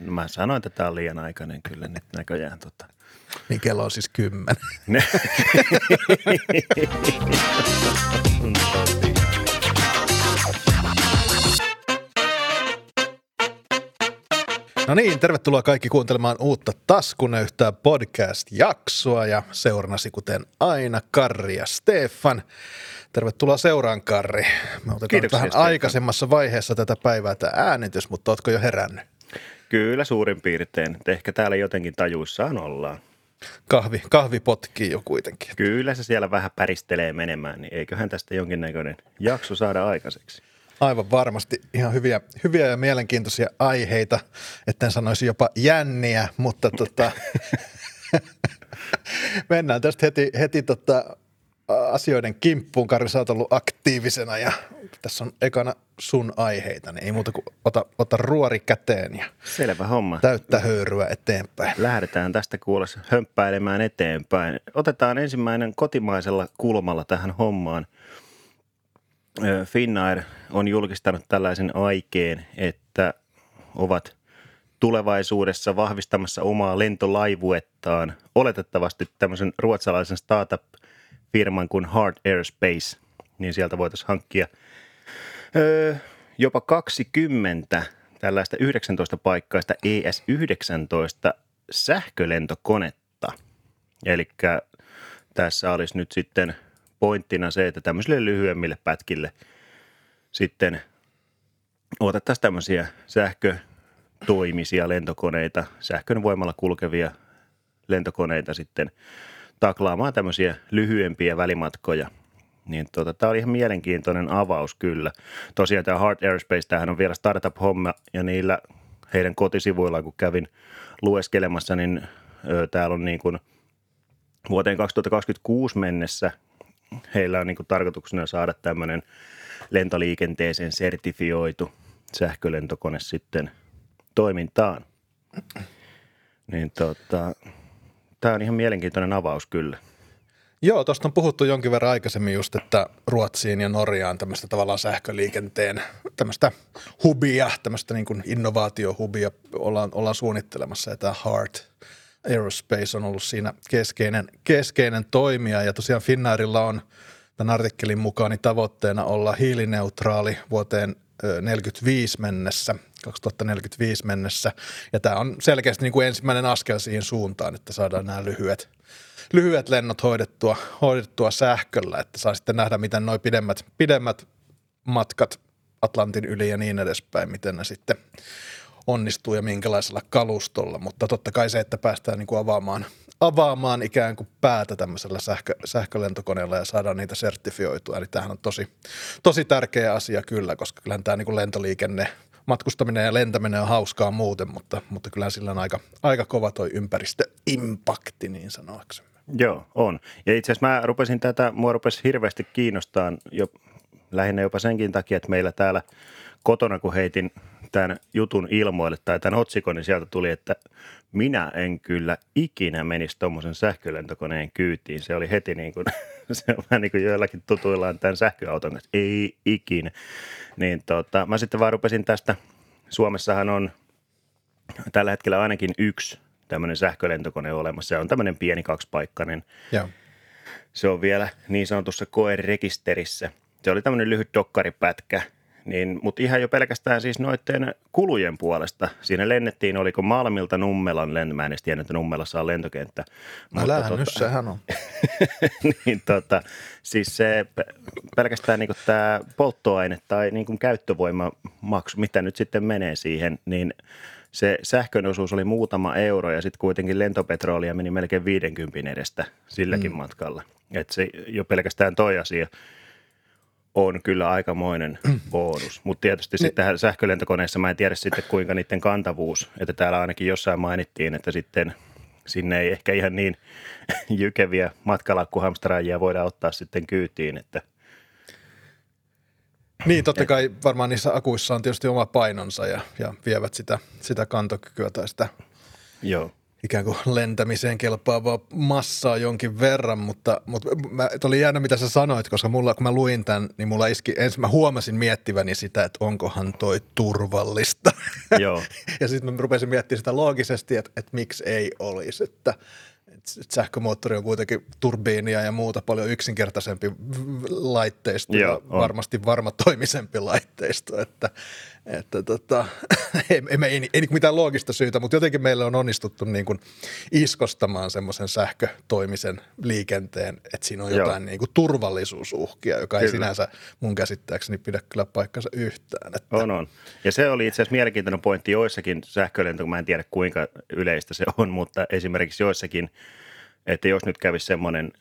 mä sanoin, että tämä on liian aikainen kyllä nyt näköjään. Tota. Niin kello on siis kymmenen. No niin, tervetuloa kaikki kuuntelemaan uutta Taskunöyhtää podcast-jaksoa ja seurannasi kuten aina Karri ja Stefan. Tervetuloa seuraan Karri. Me otetaan Kiitoksia, vähän Stefan. aikaisemmassa vaiheessa tätä päivää tämä äänitys, mutta ootko jo herännyt? Kyllä suurin piirtein. Et Ehkä täällä jotenkin tajuissaan ollaan. Kahvi, kahvi potkii jo kuitenkin. Kyllä se siellä vähän päristelee menemään, niin eiköhän tästä jonkinnäköinen jakso saada aikaiseksi. Aivan varmasti ihan hyviä, hyviä ja mielenkiintoisia aiheita, etten sanoisi jopa jänniä, mutta tota, mennään tästä heti, heti tota, asioiden kimppuun. Karri, sä oot ollut aktiivisena ja tässä on ekana sun aiheita, niin ei muuta kuin ota, ota ruori käteen ja Selvä homma. täyttä höyryä eteenpäin. Lähdetään tästä kuulossa hömppäilemään eteenpäin. Otetaan ensimmäinen kotimaisella kulmalla tähän hommaan. Finnair on julkistanut tällaisen aikeen, että ovat tulevaisuudessa vahvistamassa omaa lentolaivuettaan, oletettavasti tämmöisen ruotsalaisen startup-firman kuin Hard Airspace, niin sieltä voitaisiin hankkia öö, jopa 20 tällaista 19 paikkaista ES-19 sähkölentokonetta. Eli tässä olisi nyt sitten pointtina se, että tämmöisille lyhyemmille pätkille sitten otettaisiin tämmöisiä sähkötoimisia lentokoneita, sähkön voimalla kulkevia lentokoneita sitten taklaamaan tämmöisiä lyhyempiä välimatkoja. Niin tota, tämä oli ihan mielenkiintoinen avaus kyllä. Tosiaan tämä Hard Airspace, tämähän on vielä startup-homma ja niillä heidän kotisivuillaan, kun kävin lueskelemassa, niin ö, täällä on niin kuin vuoteen 2026 mennessä heillä on niin kuin tarkoituksena saada tämmöinen lentoliikenteeseen sertifioitu sähkölentokone sitten toimintaan. Niin tota, tämä on ihan mielenkiintoinen avaus kyllä. Joo, tuosta on puhuttu jonkin verran aikaisemmin just, että Ruotsiin ja Norjaan tämmöistä tavallaan sähköliikenteen tämmöistä hubia, tämmöistä niin kuin innovaatiohubia ollaan, ollaan suunnittelemassa. Ja tämä Heart Aerospace on ollut siinä keskeinen, keskeinen toimija. Ja tosiaan Finnairilla on tämän artikkelin mukaan niin tavoitteena olla hiilineutraali vuoteen ö, 45 mennessä, 2045 mennessä. Ja tämä on selkeästi niin kuin ensimmäinen askel siihen suuntaan, että saadaan nämä lyhyet, lyhyet lennot hoidettua, hoidettua sähköllä, että saa sitten nähdä, miten nuo pidemmät, pidemmät matkat Atlantin yli ja niin edespäin, miten ne sitten onnistuu ja minkälaisella kalustolla, mutta totta kai se, että päästään niin kuin avaamaan, avaamaan ikään kuin päätä tämmöisellä sähkö, sähkölentokoneella ja saadaan niitä sertifioitua, eli tämähän on tosi, tosi tärkeä asia kyllä, koska kyllähän tämä niin kuin lentoliikenne, matkustaminen ja lentäminen on hauskaa muuten, mutta, mutta kyllä sillä on aika, aika kova toi ympäristöimpakti niin sanoaksemme. Joo, on. Ja itse asiassa mä rupesin tätä, mua rupesi hirveästi kiinnostaa jo, lähinnä jopa senkin takia, että meillä täällä kotona, kun heitin tämän jutun ilmoille tai tämän otsikon, niin sieltä tuli, että minä en kyllä ikinä menisi tuommoisen sähkölentokoneen kyytiin. Se oli heti niin kuin, se on vähän niin kuin joillakin tutuillaan tämän sähköauton kanssa. Ei ikinä. Niin tota, mä sitten vaan rupesin tästä, Suomessahan on tällä hetkellä ainakin yksi tämmöinen sähkölentokone olemassa. Se on tämmöinen pieni kaksipaikkainen. Joo. Se on vielä niin sanotussa koerekisterissä. Se oli tämmöinen lyhyt dokkaripätkä, niin, mutta ihan jo pelkästään siis noiden kulujen puolesta. Siinä lennettiin, oliko Malmilta Nummelan lento, mä en edes tiennyt, että Nummelassa on lentokenttä. No Älähän nyt, sehän on. niin tota, siis se pe- pelkästään niin tämä polttoaine tai niin käyttövoimamaksu, mitä nyt sitten menee siihen, niin se sähkön osuus oli muutama euro ja sitten kuitenkin lentopetrolia meni melkein 50 edestä silläkin mm. matkalla. Et se jo pelkästään toi asia on kyllä aikamoinen bonus. Mutta tietysti Niin. sitten sähkölentokoneissa mä en tiedä sitten kuinka niiden kantavuus, että täällä ainakin jossain mainittiin, että sitten sinne ei ehkä ihan niin jykeviä matkalakkuhamstraajia voida ottaa sitten kyytiin, että Niin, totta kai varmaan niissä akuissa on tietysti oma painonsa ja, ja vievät sitä, sitä kantokykyä tai sitä joo. Ikään kuin lentämiseen kelpaavaa massaa jonkin verran, mutta, mutta mä, oli jännä mitä sä sanoit, koska mulla, kun mä luin tämän, niin mulla iski, ensin mä huomasin miettiväni sitä, että onkohan toi turvallista. Joo. ja sitten mä rupesin miettimään sitä loogisesti, että, että miksi ei olisi, että, sähkömoottori on kuitenkin turbiinia ja muuta paljon yksinkertaisempi laitteisto Joo, ja varmasti varmatoimisempi laitteisto, että, että tota, ei, ei, ei, ei mitään loogista syytä, mutta jotenkin meillä on onnistuttu niin kuin iskostamaan semmoisen sähkötoimisen liikenteen, että siinä on Joo. jotain niin kuin turvallisuusuhkia, joka kyllä. ei sinänsä mun käsittääkseni pidä kyllä paikkansa yhtään. Että. On, on. Ja se oli itse asiassa mielenkiintoinen pointti joissakin sähkölentoon, mä en tiedä kuinka yleistä se on, mutta esimerkiksi joissakin, että jos nyt kävisi semmoinen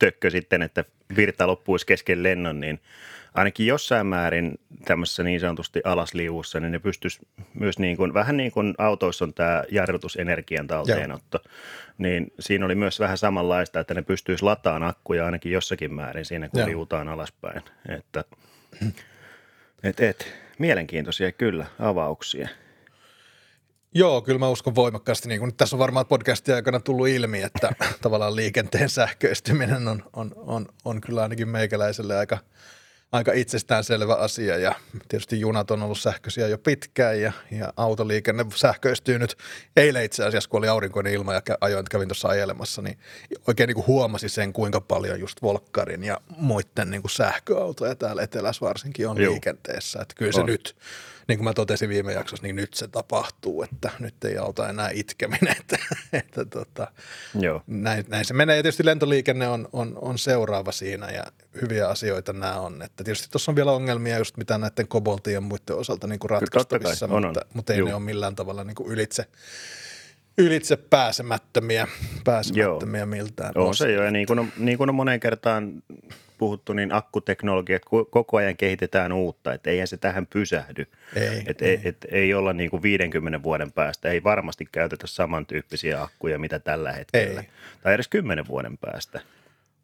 tökkö sitten, että virta loppuisi kesken lennon, niin – ainakin jossain määrin tämmöisessä niin sanotusti alasliuussa, niin ne pystyisi myös niin kuin, vähän niin kuin autoissa on tämä jarrutusenergian talteenotto, Joo. niin siinä oli myös vähän samanlaista, että ne pystyisi lataamaan akkuja ainakin jossakin määrin siinä, kun Joo. liutaan alaspäin. Että, et, et, mielenkiintoisia kyllä avauksia. Joo, kyllä mä uskon voimakkaasti, niin kuin tässä on varmaan podcastin aikana tullut ilmi, että tavallaan liikenteen sähköistyminen on, on, on, on kyllä ainakin meikäläiselle aika – aika itsestäänselvä asia ja tietysti junat on ollut sähköisiä jo pitkään ja, ja autoliikenne sähköistyy nyt eilen itse asiassa, kun oli aurinkoinen ilma ja ajoin, kävin tuossa ajelemassa, niin oikein niin kuin huomasi sen, kuinka paljon just Volkkarin ja muiden niin kuin sähköautoja täällä etelässä varsinkin on Joo. liikenteessä. Että kyllä se on. nyt niin kuin mä totesin viime jaksossa, niin nyt se tapahtuu, että nyt ei auta enää itkeminen, että, että tota, Joo. Näin, näin, se menee. Ja tietysti lentoliikenne on, on, on seuraava siinä ja hyviä asioita nämä on. Että tietysti tuossa on vielä ongelmia just mitä näiden koboltien ja muiden osalta niin kuin ratkaistavissa, on, mutta, on. mutta ei Juh. ne ole millään tavalla niin kuin ylitse ylitse pääsemättömiä, pääsemättömiä Joo. miltään. On se jo, ja niin kuin on, niin kuin on moneen kertaan puhuttu, niin akkuteknologiat koko ajan kehitetään uutta, että eihän se tähän pysähdy. Ei, et, ei. Et, ei olla niin kuin 50 vuoden päästä, ei varmasti käytetä samantyyppisiä akkuja, mitä tällä hetkellä. Ei. Tai edes 10 vuoden päästä.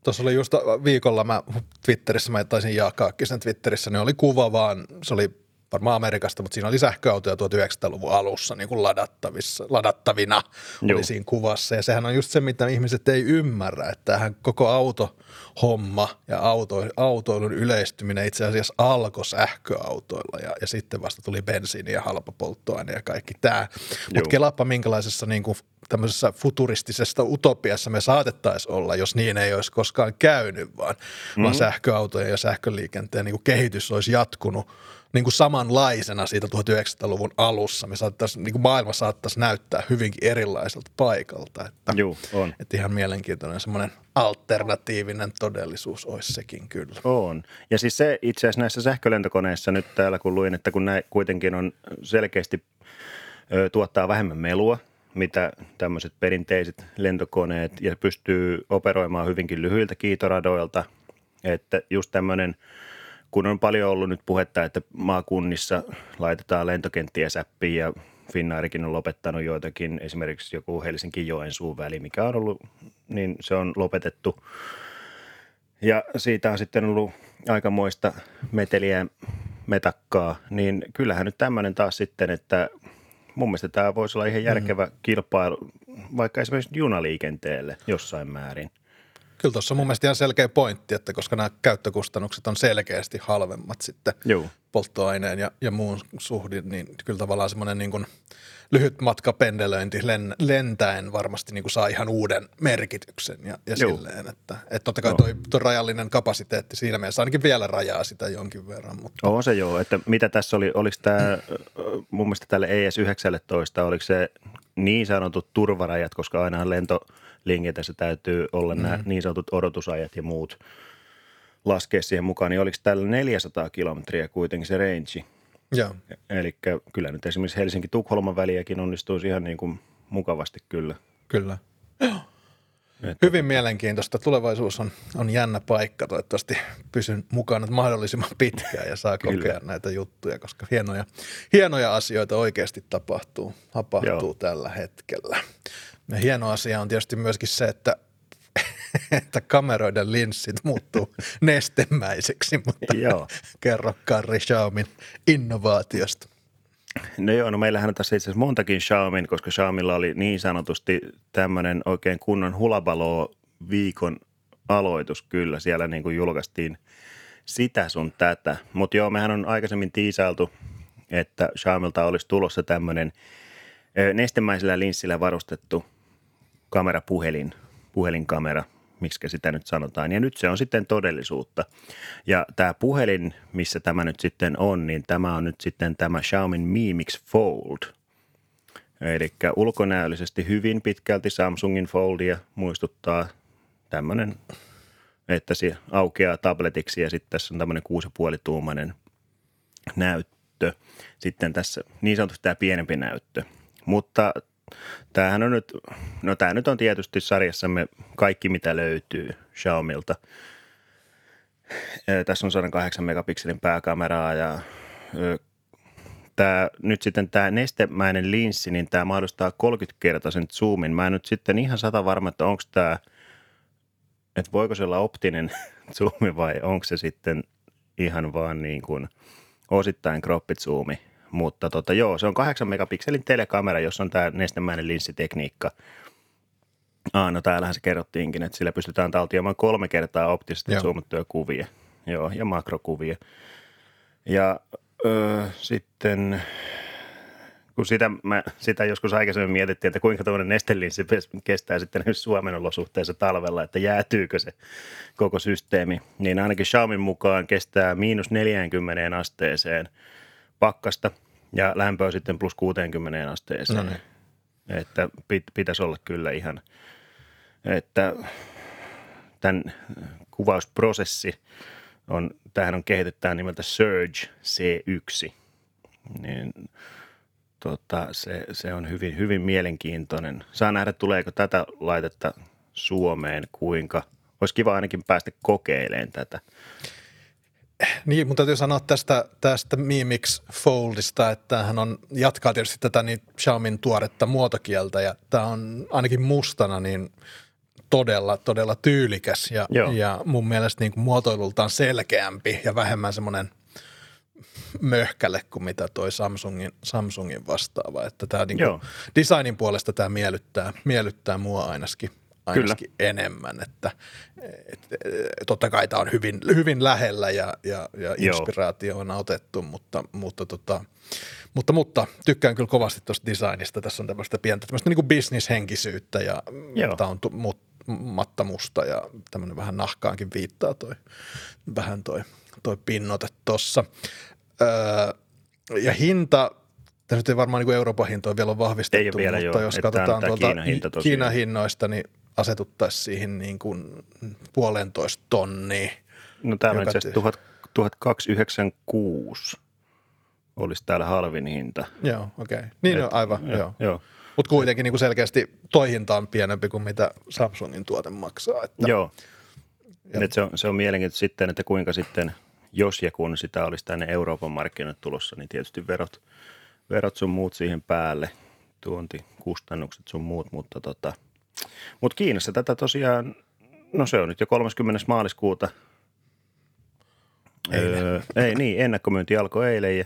Tuossa oli just viikolla, mä Twitterissä, mä taisin jakaa sen Twitterissä, niin oli kuva vaan, se oli varmaan Amerikasta, mutta siinä oli sähköautoja 1900-luvun alussa niin kuin ladattavissa, ladattavina Joo. oli siinä kuvassa. Ja sehän on just se, mitä ihmiset ei ymmärrä, että tähän koko autohomma ja auto, autoilun yleistyminen itse asiassa alkoi sähköautoilla ja, ja sitten vasta tuli bensiini ja halpa polttoaine ja kaikki tämä. Mutta kelappa minkälaisessa niin kuin tämmöisessä futuristisessa utopiassa me saatettaisiin olla, jos niin ei olisi koskaan käynyt, vaan, mm-hmm. vaan sähköautojen ja sähköliikenteen niin kuin kehitys olisi jatkunut – niin kuin samanlaisena siitä 1900-luvun alussa. Me saattaisi, niin kuin maailma saattaisi näyttää hyvinkin erilaiselta paikalta. Että, Juu, on. Että ihan mielenkiintoinen semmoinen alternatiivinen todellisuus olisi sekin kyllä. On. Ja siis se itse asiassa näissä sähkölentokoneissa nyt täällä kun luin, että kun näin kuitenkin on selkeästi ö, tuottaa vähemmän melua, mitä tämmöiset perinteiset lentokoneet ja pystyy operoimaan hyvinkin lyhyiltä kiitoradoilta, että just tämmöinen – kun on paljon ollut nyt puhetta, että maakunnissa laitetaan lentokenttiä säppiin ja Finnairikin on lopettanut joitakin, esimerkiksi joku Helsinki-Joensuun väli, mikä on ollut, niin se on lopetettu. Ja siitä on sitten ollut aikamoista meteliä metakkaa, niin kyllähän nyt tämmöinen taas sitten, että mun mielestä tämä voisi olla ihan järkevä mm. kilpailu vaikka esimerkiksi junaliikenteelle jossain määrin – Kyllä tuossa on mun mielestä ihan selkeä pointti, että koska nämä käyttökustannukset on selkeästi halvemmat sitten Joo. polttoaineen ja, ja muun suhdin, niin kyllä tavallaan semmoinen niin kuin lyhyt matka pendelöinti len, lentäen varmasti niin kuin saa ihan uuden merkityksen ja, ja silleen, että, että totta kai toi, toi rajallinen kapasiteetti siinä mielessä ainakin vielä rajaa sitä jonkin verran. Mutta. On se joo, että mitä tässä oli, oliko tämä mun mielestä tälle ES-19, oliko se niin sanotut turvarajat, koska ainahan lento – liikenteessä täytyy olla mm-hmm. nämä niin sanotut odotusajat ja muut laskea siihen mukaan, niin oliko tällä 400 kilometriä kuitenkin se range? Joo. Eli kyllä nyt esimerkiksi Helsinki-Tukholman väliäkin onnistuisi ihan niin kuin mukavasti kyllä. Kyllä. Että. Hyvin mielenkiintoista. Tulevaisuus on, on jännä paikka. Toivottavasti pysyn mukana mahdollisimman pitkään ja saa kokea näitä juttuja, koska hienoja, hienoja asioita oikeasti tapahtuu, tapahtuu tällä hetkellä. Ja hieno asia on tietysti myöskin se, että, että kameroiden linssit muuttuu nestemäiseksi, mutta Joo. kerro Karri Xiaomin innovaatiosta. No joo, no meillähän on tässä itse asiassa montakin Xiaomin, koska Xiaomilla oli niin sanotusti tämmöinen oikein kunnon hulabalo viikon aloitus kyllä. Siellä niin kuin julkaistiin sitä sun tätä. Mutta joo, mehän on aikaisemmin tiisailtu, että Xiaomilta olisi tulossa tämmöinen nestemäisellä linssillä varustettu kamerapuhelin, puhelinkamera, miksi sitä nyt sanotaan. Ja nyt se on sitten todellisuutta. Ja tämä puhelin, missä tämä nyt sitten on, niin tämä on nyt sitten tämä Xiaomi Mi Mix Fold. Eli ulkonäöllisesti hyvin pitkälti Samsungin Foldia muistuttaa tämmöinen, että se aukeaa tabletiksi ja sitten tässä on tämmöinen 6,5-tuumainen näyttö. Sitten tässä niin sanotusti tämä pienempi näyttö. Mutta tämähän on nyt, no tämä nyt on tietysti sarjassamme kaikki mitä löytyy Xiaomilta. Tässä on 108 megapikselin pääkameraa ja tämä, nyt sitten tämä nestemäinen linssi, niin tämä mahdollistaa 30-kertaisen zoomin. Mä en nyt sitten ihan sata varma, että onko tämä, että voiko se olla optinen zoomi vai onko se sitten ihan vaan niin kuin osittain kroppizoomi. Mutta tota, joo, se on 8 megapikselin telekamera, jossa on tämä nestemäinen linssitekniikka. Ah, no täällähän se kerrottiinkin, että sillä pystytään taltioimaan kolme kertaa optisesti joo. zoomattuja kuvia. Joo, ja makrokuvia. Ja öö, sitten kun sitä, mä, sitä joskus aikaisemmin mietittiin, että kuinka tämmöinen nestelinssi kestää sitten Suomen olosuhteissa talvella, että jäätyykö se koko systeemi, niin ainakin Xiaomin mukaan kestää miinus 40 asteeseen pakkasta ja lämpöä sitten plus 60 asteeseen. No niin. Että pit, pitäisi olla kyllä ihan, että tämän kuvausprosessi on, tähän on kehitetään nimeltä Surge C1, niin tota, se, se on hyvin, hyvin mielenkiintoinen. Saa nähdä, tuleeko tätä laitetta Suomeen, kuinka. Olisi kiva ainakin päästä kokeilemaan tätä. Niin, mutta täytyy sanoa tästä, tästä Mi Mix Foldista, että hän on, jatkaa tietysti tätä niin Xiaomin tuoretta muotokieltä ja tämä on ainakin mustana niin todella, todella tyylikäs ja, ja mun mielestä niin kuin muotoilultaan selkeämpi ja vähemmän semmoinen möhkäle kuin mitä toi Samsungin, Samsungin vastaava. Että tämä niin kuin designin puolesta tämä miellyttää, miellyttää mua ainakin – ainakin Kyllä. enemmän, että et, totta kai tämä on hyvin, hyvin lähellä ja, ja, ja inspiraatio on otettu, mutta, mutta, tota, mutta, mutta tykkään kyllä kovasti tuosta designista. Tässä on tämmöistä pientä tämmöistä niin kuin bisnishenkisyyttä ja tämä on mut, matta musta ja tämmöinen vähän nahkaankin viittaa toi, vähän toi, toi pinnote tuossa. Öö, ja hinta, tässä nyt ei varmaan niin Euroopan hintoja vielä ole vahvistettu, ei vielä mutta joo, jos katsotaan tuolta Kiinan, hinta Kiinan hinnoista, niin asetuttaisiin siihen niin kuin puolentoista tonnia. No täällä on itse asiassa 1296 olisi täällä halvin hinta. Joo, okei. Okay. Niin Et, on aivan, joo. joo. joo. Mutta kuitenkin niin kuin selkeästi toi hinta on pienempi kuin mitä Samsungin tuote maksaa. Että, joo. Ja. Et se, on, se on mielenkiintoista sitten, että kuinka sitten, jos ja kun sitä olisi tänne Euroopan markkinoille tulossa, niin tietysti verot, verot sun muut siihen päälle, tuontikustannukset sun muut, mutta tota – mutta Kiinassa tätä tosiaan, no se on nyt jo 30. maaliskuuta. Öö, ei niin, ennakkomyynti alkoi eilen ja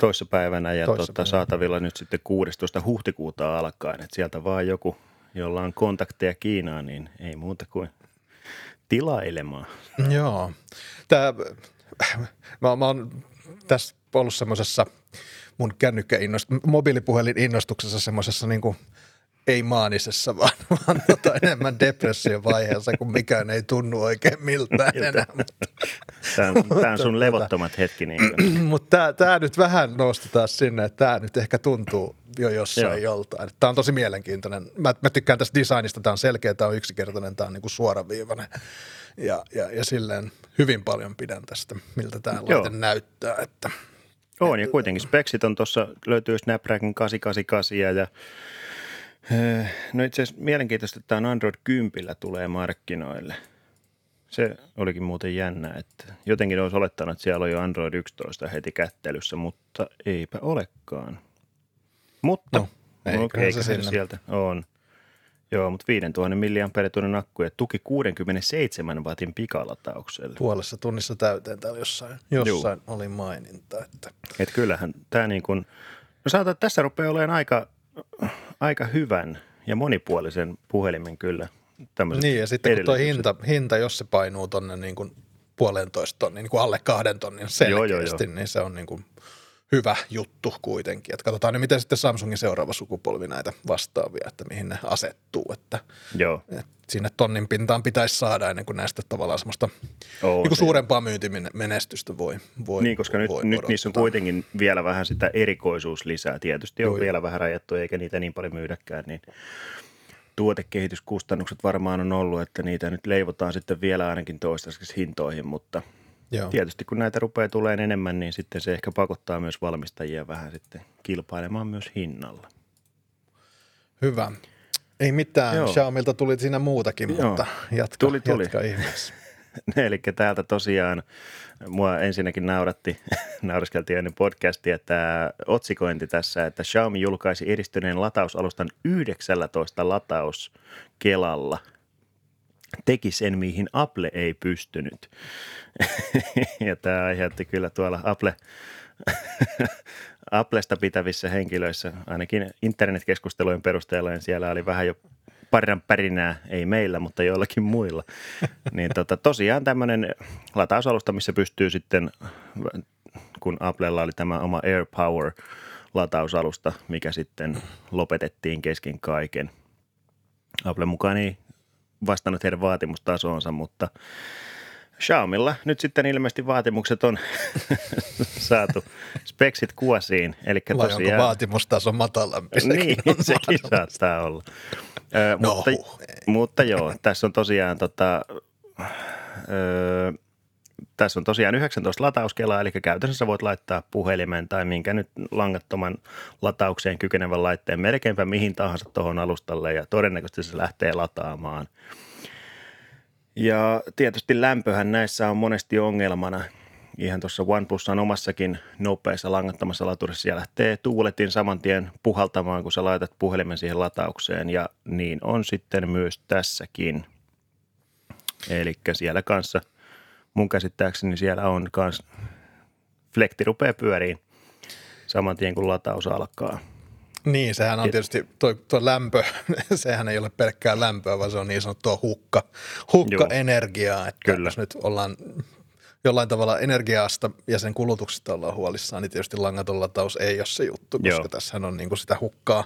toissapäivänä ja Toissa tota, saatavilla nyt sitten 16. huhtikuuta alkaen. Et sieltä vaan joku, jolla on kontakteja Kiinaan, niin ei muuta kuin tilailemaan. Joo. Tää, mä, mä oon tässä ollut semmoisessa mun kännykkäinnost, mobiilipuhelin innostuksessa semmoisessa niin kuin – ei maanisessa, vaan, vaan tota enemmän vaiheessa, kun mikään ei tunnu oikein miltään enää. Tämä on, tämä on sun tota- levottomat hetki. Niin mutta tämä, tämä nyt vähän nostetaan sinne, että tämä nyt ehkä tuntuu jo jossain Joo. joltain. Tämä on tosi mielenkiintoinen. Mä, mä tykkään tästä designista, tämä on selkeä, tämä on yksinkertainen, tämä on niin kuin suoraviivainen. Ja, ja, ja silleen hyvin paljon pidän tästä, miltä tämä laite näyttää. Että, on, ja kuitenkin speksit on tuossa, löytyy Snapdragon 888 ja no itse asiassa mielenkiintoista, että tämä Android 10 tulee markkinoille. Se olikin muuten jännä, että jotenkin olisi olettanut, että siellä on jo Android 11 heti kättelyssä, mutta eipä olekaan. Mutta, no, eikä se, se sieltä on. Joo, mutta 5000 milliampeeritunnin akku ja tuki 67 watin pikalataukselle. Puolessa tunnissa täyteen täällä jossain, jossain oli maininta. Että. Et kyllähän tämä niin kuin – No sanotaan, että tässä rupeaa olemaan aika, aika hyvän ja monipuolisen puhelimen kyllä. Niin ja sitten kun tuo hinta, hinta, jos se painuu tonne niin kuin puolentoista tonnin, niin kuin alle kahden tonnin selkeästi, Joo, joo, joo. niin se on niin kuin hyvä juttu kuitenkin. Et katsotaan nyt, miten sitten Samsungin seuraava sukupolvi näitä vastaavia, että mihin ne asettuu. Että, Joo, että sinne tonnin pintaan pitäisi saada ennen kuin näistä tavallaan semmoista on niin kuin suurempaa myyntimenestystä voi, voi Niin, koska nyt, voi nyt niissä on kuitenkin vielä vähän sitä erikoisuus lisää. Tietysti on joo. vielä vähän rajattu, eikä niitä niin paljon myydäkään, niin tuotekehityskustannukset varmaan on ollut, että niitä nyt leivotaan sitten vielä ainakin toistaiseksi hintoihin, mutta Joo. tietysti kun näitä rupeaa tulemaan enemmän, niin sitten se ehkä pakottaa myös valmistajia vähän sitten kilpailemaan myös hinnalla. Hyvä. Ei mitään, Joo. Xiaomilta tuli siinä muutakin, Joo. mutta jatka, Tuli, tuli. jatka ihmeessä. Eli täältä tosiaan mua ensinnäkin nauratti, nauriskeltiin ennen podcastia, että otsikointi tässä, että Xiaomi julkaisi edistyneen latausalustan 19 latauskelalla. Teki sen, mihin Apple ei pystynyt. ja tämä aiheutti kyllä tuolla Apple, Applesta pitävissä henkilöissä, ainakin internetkeskustelujen perusteella, niin siellä oli vähän jo parran pärinää, ei meillä, mutta joillakin muilla. niin tota, tosiaan tämmöinen latausalusta, missä pystyy sitten, kun Applella oli tämä oma AirPower latausalusta, mikä sitten lopetettiin kesken kaiken. Apple mukaan ei vastannut heidän vaatimustasoonsa, mutta Xiaomilla nyt sitten ilmeisesti vaatimukset on saatu speksit kuosiin. Eli Vai onko tosiaan, vaatimustaso matalampi? Sekin niin, on sekin saattaa olla. Ö, No, mutta, mutta joo, tässä on tosiaan tota, ö, tässä on tosiaan 19 latauskelaa, eli käytännössä voit laittaa puhelimen tai minkä nyt langattoman lataukseen kykenevän laitteen melkeinpä mihin tahansa tuohon alustalle ja todennäköisesti se lähtee lataamaan. Ja tietysti lämpöhän näissä on monesti ongelmana. Ihan tuossa OnePlusan omassakin nopeassa langattomassa laturissa siellä lähtee tuuletin saman tien puhaltamaan, kun sä laitat puhelimen siihen lataukseen ja niin on sitten myös tässäkin. Eli siellä kanssa mun käsittääkseni siellä on kans flekti rupeaa pyöriin saman tien kun lataus alkaa. Niin, sehän on tietysti tuo, tuo lämpö, sehän ei ole pelkkää lämpöä, vaan se on niin sanottua hukka, hukkaenergiaa. Että Kyllä. jos nyt ollaan jollain tavalla energiaasta ja sen kulutuksesta ollaan huolissaan, niin tietysti langaton lataus ei ole se juttu, koska Joo. tässähän on niin kuin sitä hukkaa.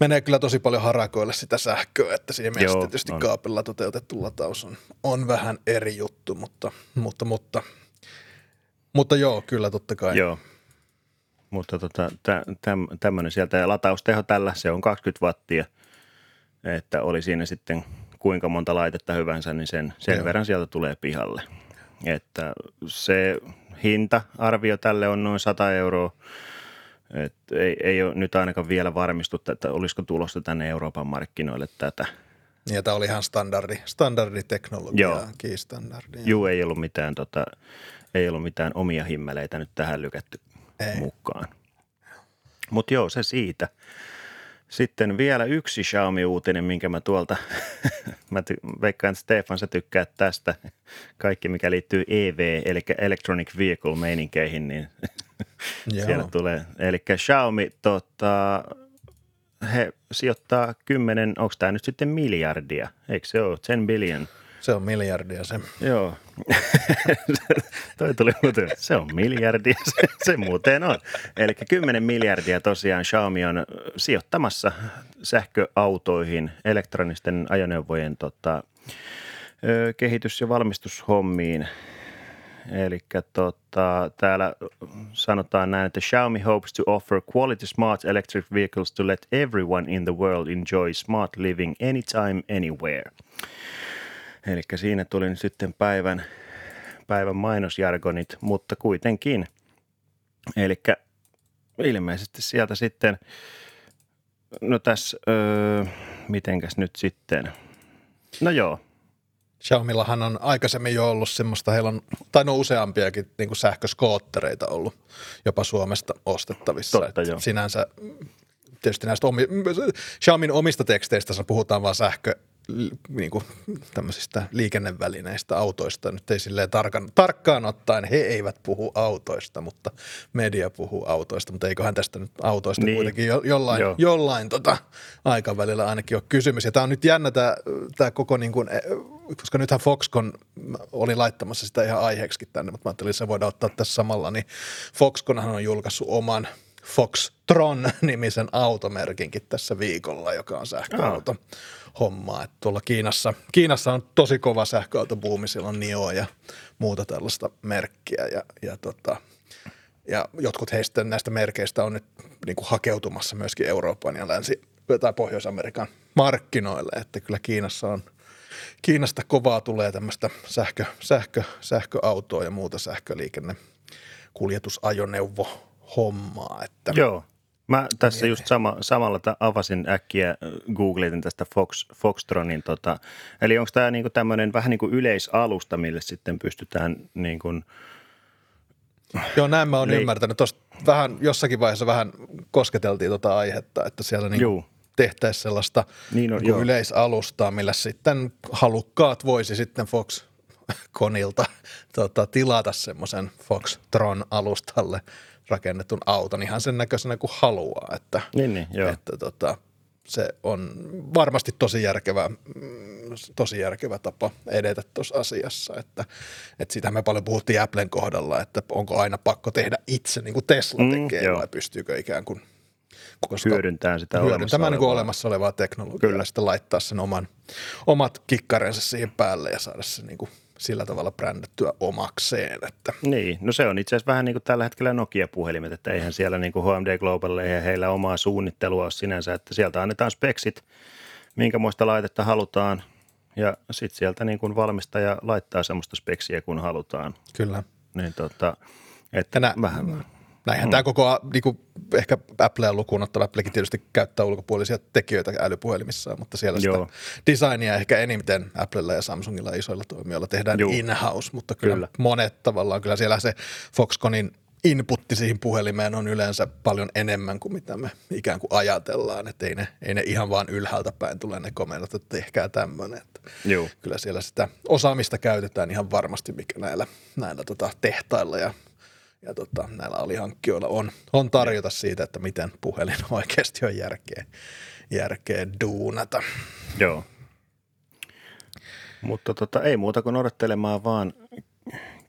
Menee kyllä tosi paljon harakoille sitä sähköä, että siinä mielessä Joo, tietysti on. kaapilla toteutettu lataus on, on vähän eri juttu, mutta, mutta, mutta, mutta joo, kyllä totta kai. Joo. Mutta tota, tä, täm, tämmöinen sieltä ja latausteho tällä, se on 20 wattia, että oli siinä sitten kuinka monta laitetta hyvänsä, niin sen, sen Joo. verran sieltä tulee pihalle. Että se hinta-arvio tälle on noin 100 euroa. Et ei, ei ole nyt ainakaan vielä varmistuttu, että olisiko tulossa tänne Euroopan markkinoille tätä. Ja tämä oli ihan standardi, standarditeknologia, Joo. keystandardi. Juu, ei ollut mitään, tota, ei ollut mitään omia himmeleitä nyt tähän lykätty Ei. mukaan. Mutta joo, se siitä. Sitten vielä yksi Xiaomi-uutinen, minkä mä tuolta, mä ty- veikkaan, että Stefan sä tykkäät tästä. Kaikki, mikä liittyy EV, eli Electronic Vehicle-meininkeihin, niin Joo. Siellä tulee. Eli Xiaomi, tota, he sijoittaa 10, onko tämä nyt sitten miljardia, eikö se ole, 10 billion – Se on miljardia se. Joo. Toi tuli muuten, se on miljardi, se, se muuten on. Eli 10 miljardia tosiaan Xiaomi on sijoittamassa sähköautoihin, elektronisten ajoneuvojen tota, kehitys- ja valmistushommiin. Eli tota, täällä sanotaan näin, että Xiaomi hopes to offer quality smart electric vehicles to let everyone in the world enjoy smart living anytime, anywhere. Eli siinä tuli nyt sitten päivän, päivän mainosjargonit, mutta kuitenkin. Eli ilmeisesti sieltä sitten, no tässä, öö, mitenkäs nyt sitten, no joo, Xiaomillahan on aikaisemmin jo ollut semmoista, heillä on, tai no useampiakin niin kuin sähköskoottereita ollut jopa Suomesta ostettavissa. Totta, joo. Sinänsä tietysti näistä omi, Xiaomin omista teksteistä puhutaan vaan sähkö, niin kuin, tämmöisistä liikennevälineistä, autoista. Nyt ei silleen tarkan, tarkkaan ottaen, he eivät puhu autoista, mutta media puhuu autoista, mutta eiköhän tästä nyt autoista niin. kuitenkin jo, jollain, jollain tota, aikavälillä ainakin ole kysymys. Ja tämä on nyt jännä tämä, tämä koko, niin kuin, e, koska nythän Foxconn oli laittamassa sitä ihan aiheeksi tänne, mutta mä ajattelin, että se voidaan ottaa tässä samalla, niin Foxconnhan on julkaissut oman – Foxtron-nimisen automerkinkin tässä viikolla, joka on sähköauto hommaa. Että tuolla Kiinassa, Kiinassa on tosi kova sähköautobuumi, siellä on NIO ja muuta tällaista merkkiä ja, ja, tota, ja jotkut heistä näistä merkeistä on nyt niin kuin hakeutumassa myöskin Euroopan ja Länsi- tai Pohjois-Amerikan markkinoille, että kyllä Kiinassa on Kiinasta kovaa tulee tämmöistä sähkö, sähkö, sähköautoa ja muuta sähköliikenne kuljetusajoneuvo hommaa. Että Joo. Mä tässä just sama, samalla avasin äkkiä, äh, googletin tästä Fox, Foxtronin, tota, eli onko tämä niinku tämmöinen vähän niin kuin yleisalusta, mille sitten pystytään niin kuin Joo, näin mä oon Leik- ymmärtänyt. Tuosta vähän, jossakin vaiheessa vähän kosketeltiin tuota aihetta, että siellä niin tehtäisiin sellaista niin on, niin yleisalustaa, millä sitten halukkaat voisi sitten Fox Konilta tota, tilata semmoisen Foxtron-alustalle – rakennetun auton ihan sen näköisenä kuin haluaa. Että, niin, niin, joo. että tota, se on varmasti tosi järkevä, tosi järkevä tapa edetä tuossa asiassa. Että, että sitä me paljon puhuttiin Applen kohdalla, että onko aina pakko tehdä itse niin kuin Tesla mm, tekee mm, vai pystyykö ikään kuin koska hyödyntää sitä hyödyntämään niin olemassa olevaa teknologiaa Kyllä. ja sitten laittaa sen oman, omat kikkarensa siihen päälle ja saada se niin kuin sillä tavalla brändättyä omakseen. Että. Niin, no se on itse asiassa vähän niin kuin tällä hetkellä Nokia-puhelimet, että eihän siellä niin kuin HMD Global ja heillä omaa suunnittelua ole sinänsä, että sieltä annetaan speksit, minkä muista laitetta halutaan ja sitten sieltä niin kuin valmistaja laittaa semmoista speksiä, kun halutaan. Kyllä. Niin tota, että Tänä, vähän Näinhän mm. tämä koko, niin kuin ehkä Applea lukuun ottava, Applekin tietysti käyttää ulkopuolisia tekijöitä älypuhelimissaan, mutta siellä Joo. sitä designia ehkä eniten Applella ja Samsungilla ja isoilla toimijoilla tehdään Joo. in-house, mutta kyllä, kyllä monet tavallaan, kyllä siellä se Foxconnin inputti siihen puhelimeen on yleensä paljon enemmän kuin mitä me ikään kuin ajatellaan, että ei ne, ei ne ihan vaan ylhäältä päin tule ne komennot, että tehkää tämmöinen. Kyllä siellä sitä osaamista käytetään ihan varmasti, mikä näillä, näillä tota, tehtailla ja ja tota, näillä alihankkijoilla on, on tarjota siitä, että miten puhelin oikeasti on järkeä, järkeä duunata. Joo. Mutta tota, ei muuta kuin odottelemaan vaan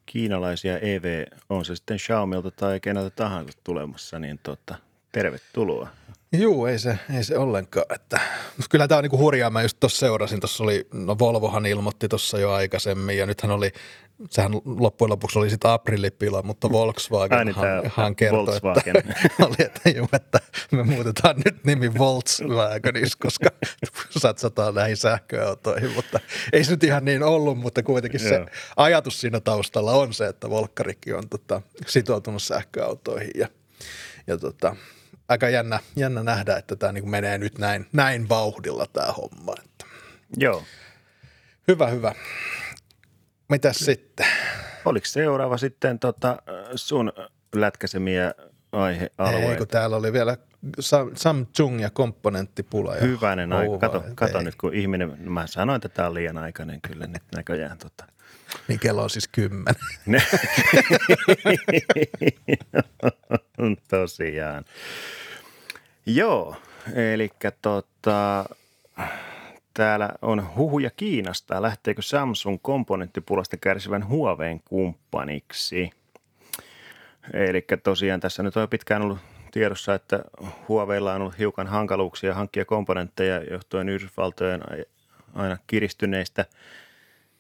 kiinalaisia EV, on se sitten Xiaomilta tai keneltä tahansa tulemassa, niin tota, tervetuloa. Joo, ei se, ei se ollenkaan. Että, kyllä tämä on niinku hurjaa. Mä just tuossa seurasin, tuossa oli, no Volvohan ilmoitti tuossa jo aikaisemmin ja nythän oli, sehän loppujen lopuksi oli sitä aprillipila, mutta Volkswagen hän kertoi, Volkswagen. että, oli, että, juu, että me muutetaan nyt nimi Volkswageniksi, koska satsataan näihin sähköautoihin, mutta ei se nyt ihan niin ollut, mutta kuitenkin se ajatus siinä taustalla on se, että Volkkarikin on tota, sitoutunut sähköautoihin ja, ja tota, aika jännä, jännä nähdä, että tämä niin menee nyt näin, näin vauhdilla tämä homma. Että. Joo. Hyvä, hyvä. Mitäs sitten? Oliko seuraava sitten tota sun lätkäsemiä aihealueita? Ei, kun täällä oli vielä Samsung ja komponenttipula. Ja Hyvänen aika. Kato, kato nyt, kun ihminen, mä sanoin, että tämä on liian aikainen kyllä nyt näköjään. Tota. Niin kello on siis kymmenen. Tosiaan. Joo, eli tota, täällä on huhuja Kiinasta. Lähteekö Samsung komponenttipulasta kärsivän Huaweiin kumppaniksi? Eli tosiaan tässä nyt on pitkään ollut tiedossa, että Huaweilla on ollut hiukan hankaluuksia hankkia komponentteja johtuen Yhdysvaltojen aina kiristyneistä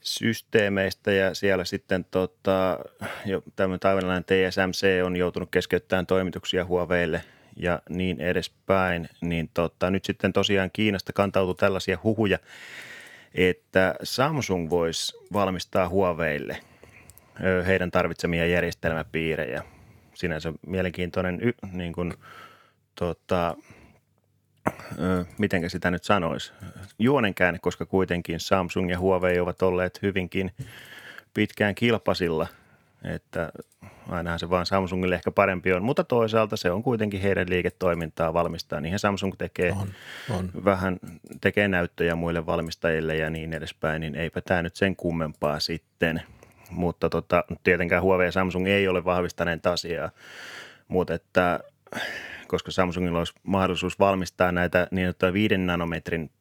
systeemeistä ja siellä sitten tota, jo tämmöinen taivanlainen TSMC on joutunut keskeyttämään toimituksia Huaweille ja niin edespäin, niin tota, nyt sitten tosiaan Kiinasta kantautui tällaisia huhuja, että Samsung voisi valmistaa Huaweille heidän tarvitsemia järjestelmäpiirejä. Sinänsä mielenkiintoinen niin kuin, tota, miten sitä nyt sanoisi, juonenkäänne, koska kuitenkin Samsung ja Huawei ovat olleet hyvinkin pitkään kilpasilla että ainahan se vaan Samsungille ehkä parempi on, mutta toisaalta se on kuitenkin heidän liiketoimintaa valmistaa. Niinhän Samsung tekee on, on. vähän, tekee näyttöjä muille valmistajille ja niin edespäin, niin eipä tämä nyt sen kummempaa sitten. Mutta tota, tietenkään Huawei ja Samsung ei ole vahvistaneet asiaa, mutta että koska Samsungilla olisi mahdollisuus valmistaa näitä niin sanottuja 5 nanometrin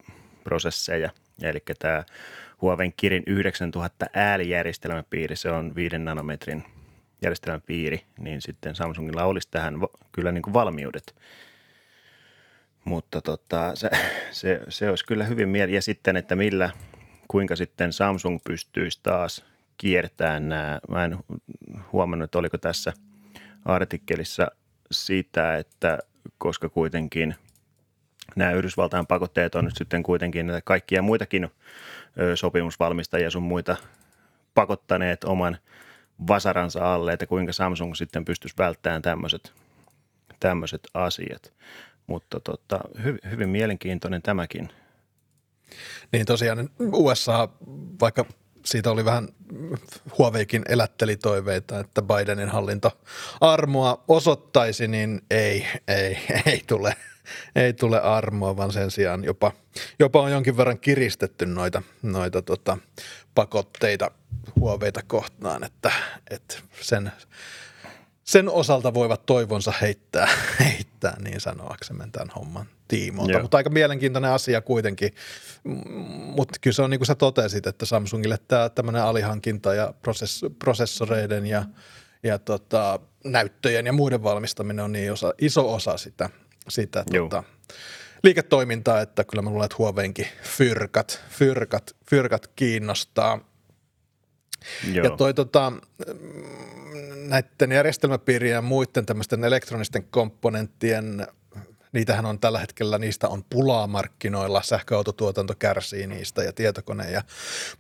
prosesseja, eli tämä Huawei Kirin 9000 äälijärjestelmäpiiri, se on 5 nanometrin järjestelmäpiiri, niin sitten Samsungilla olisi tähän kyllä niin kuin valmiudet. Mutta tota, se, se, se olisi kyllä hyvin mieli. Ja sitten, että millä, kuinka sitten Samsung pystyisi taas kiertämään nämä. Mä en huomannut, että oliko tässä artikkelissa sitä, että koska kuitenkin nämä Yhdysvaltain pakotteet on nyt sitten kuitenkin kaikkia muitakin sopimusvalmistajia sun muita pakottaneet oman vasaransa alle, että kuinka Samsung sitten pystyisi välttämään tämmöiset, tämmöiset asiat. Mutta tota, hy, hyvin mielenkiintoinen tämäkin. Niin tosiaan USA, vaikka siitä oli vähän Huaweikin elätteli toiveita, että Bidenin hallinto armoa osoittaisi, niin ei, ei, ei tule, ei tule armoa, vaan sen sijaan jopa, jopa on jonkin verran kiristetty noita, noita tota, pakotteita Huaweita kohtaan, että, että sen, sen osalta voivat toivonsa heittää, heittää niin sanoaksemme tämän homman tiimoilta. Mutta aika mielenkiintoinen asia kuitenkin. Mutta kyllä se on niin kuin sä totesit, että Samsungille tämä tämmöinen alihankinta ja prosess, prosessoreiden ja, ja tota, näyttöjen ja muiden valmistaminen on niin osa, iso osa sitä, sitä tota, liiketoimintaa, että kyllä mä luulen, että Huaweinkin fyrkat, fyrkat, fyrkat kiinnostaa. Joo. Ja toi tota, näiden järjestelmäpiirien ja muiden tämmöisten elektronisten komponenttien niitähän on tällä hetkellä, niistä on pulaa markkinoilla, sähköautotuotanto kärsii niistä ja tietokone- ja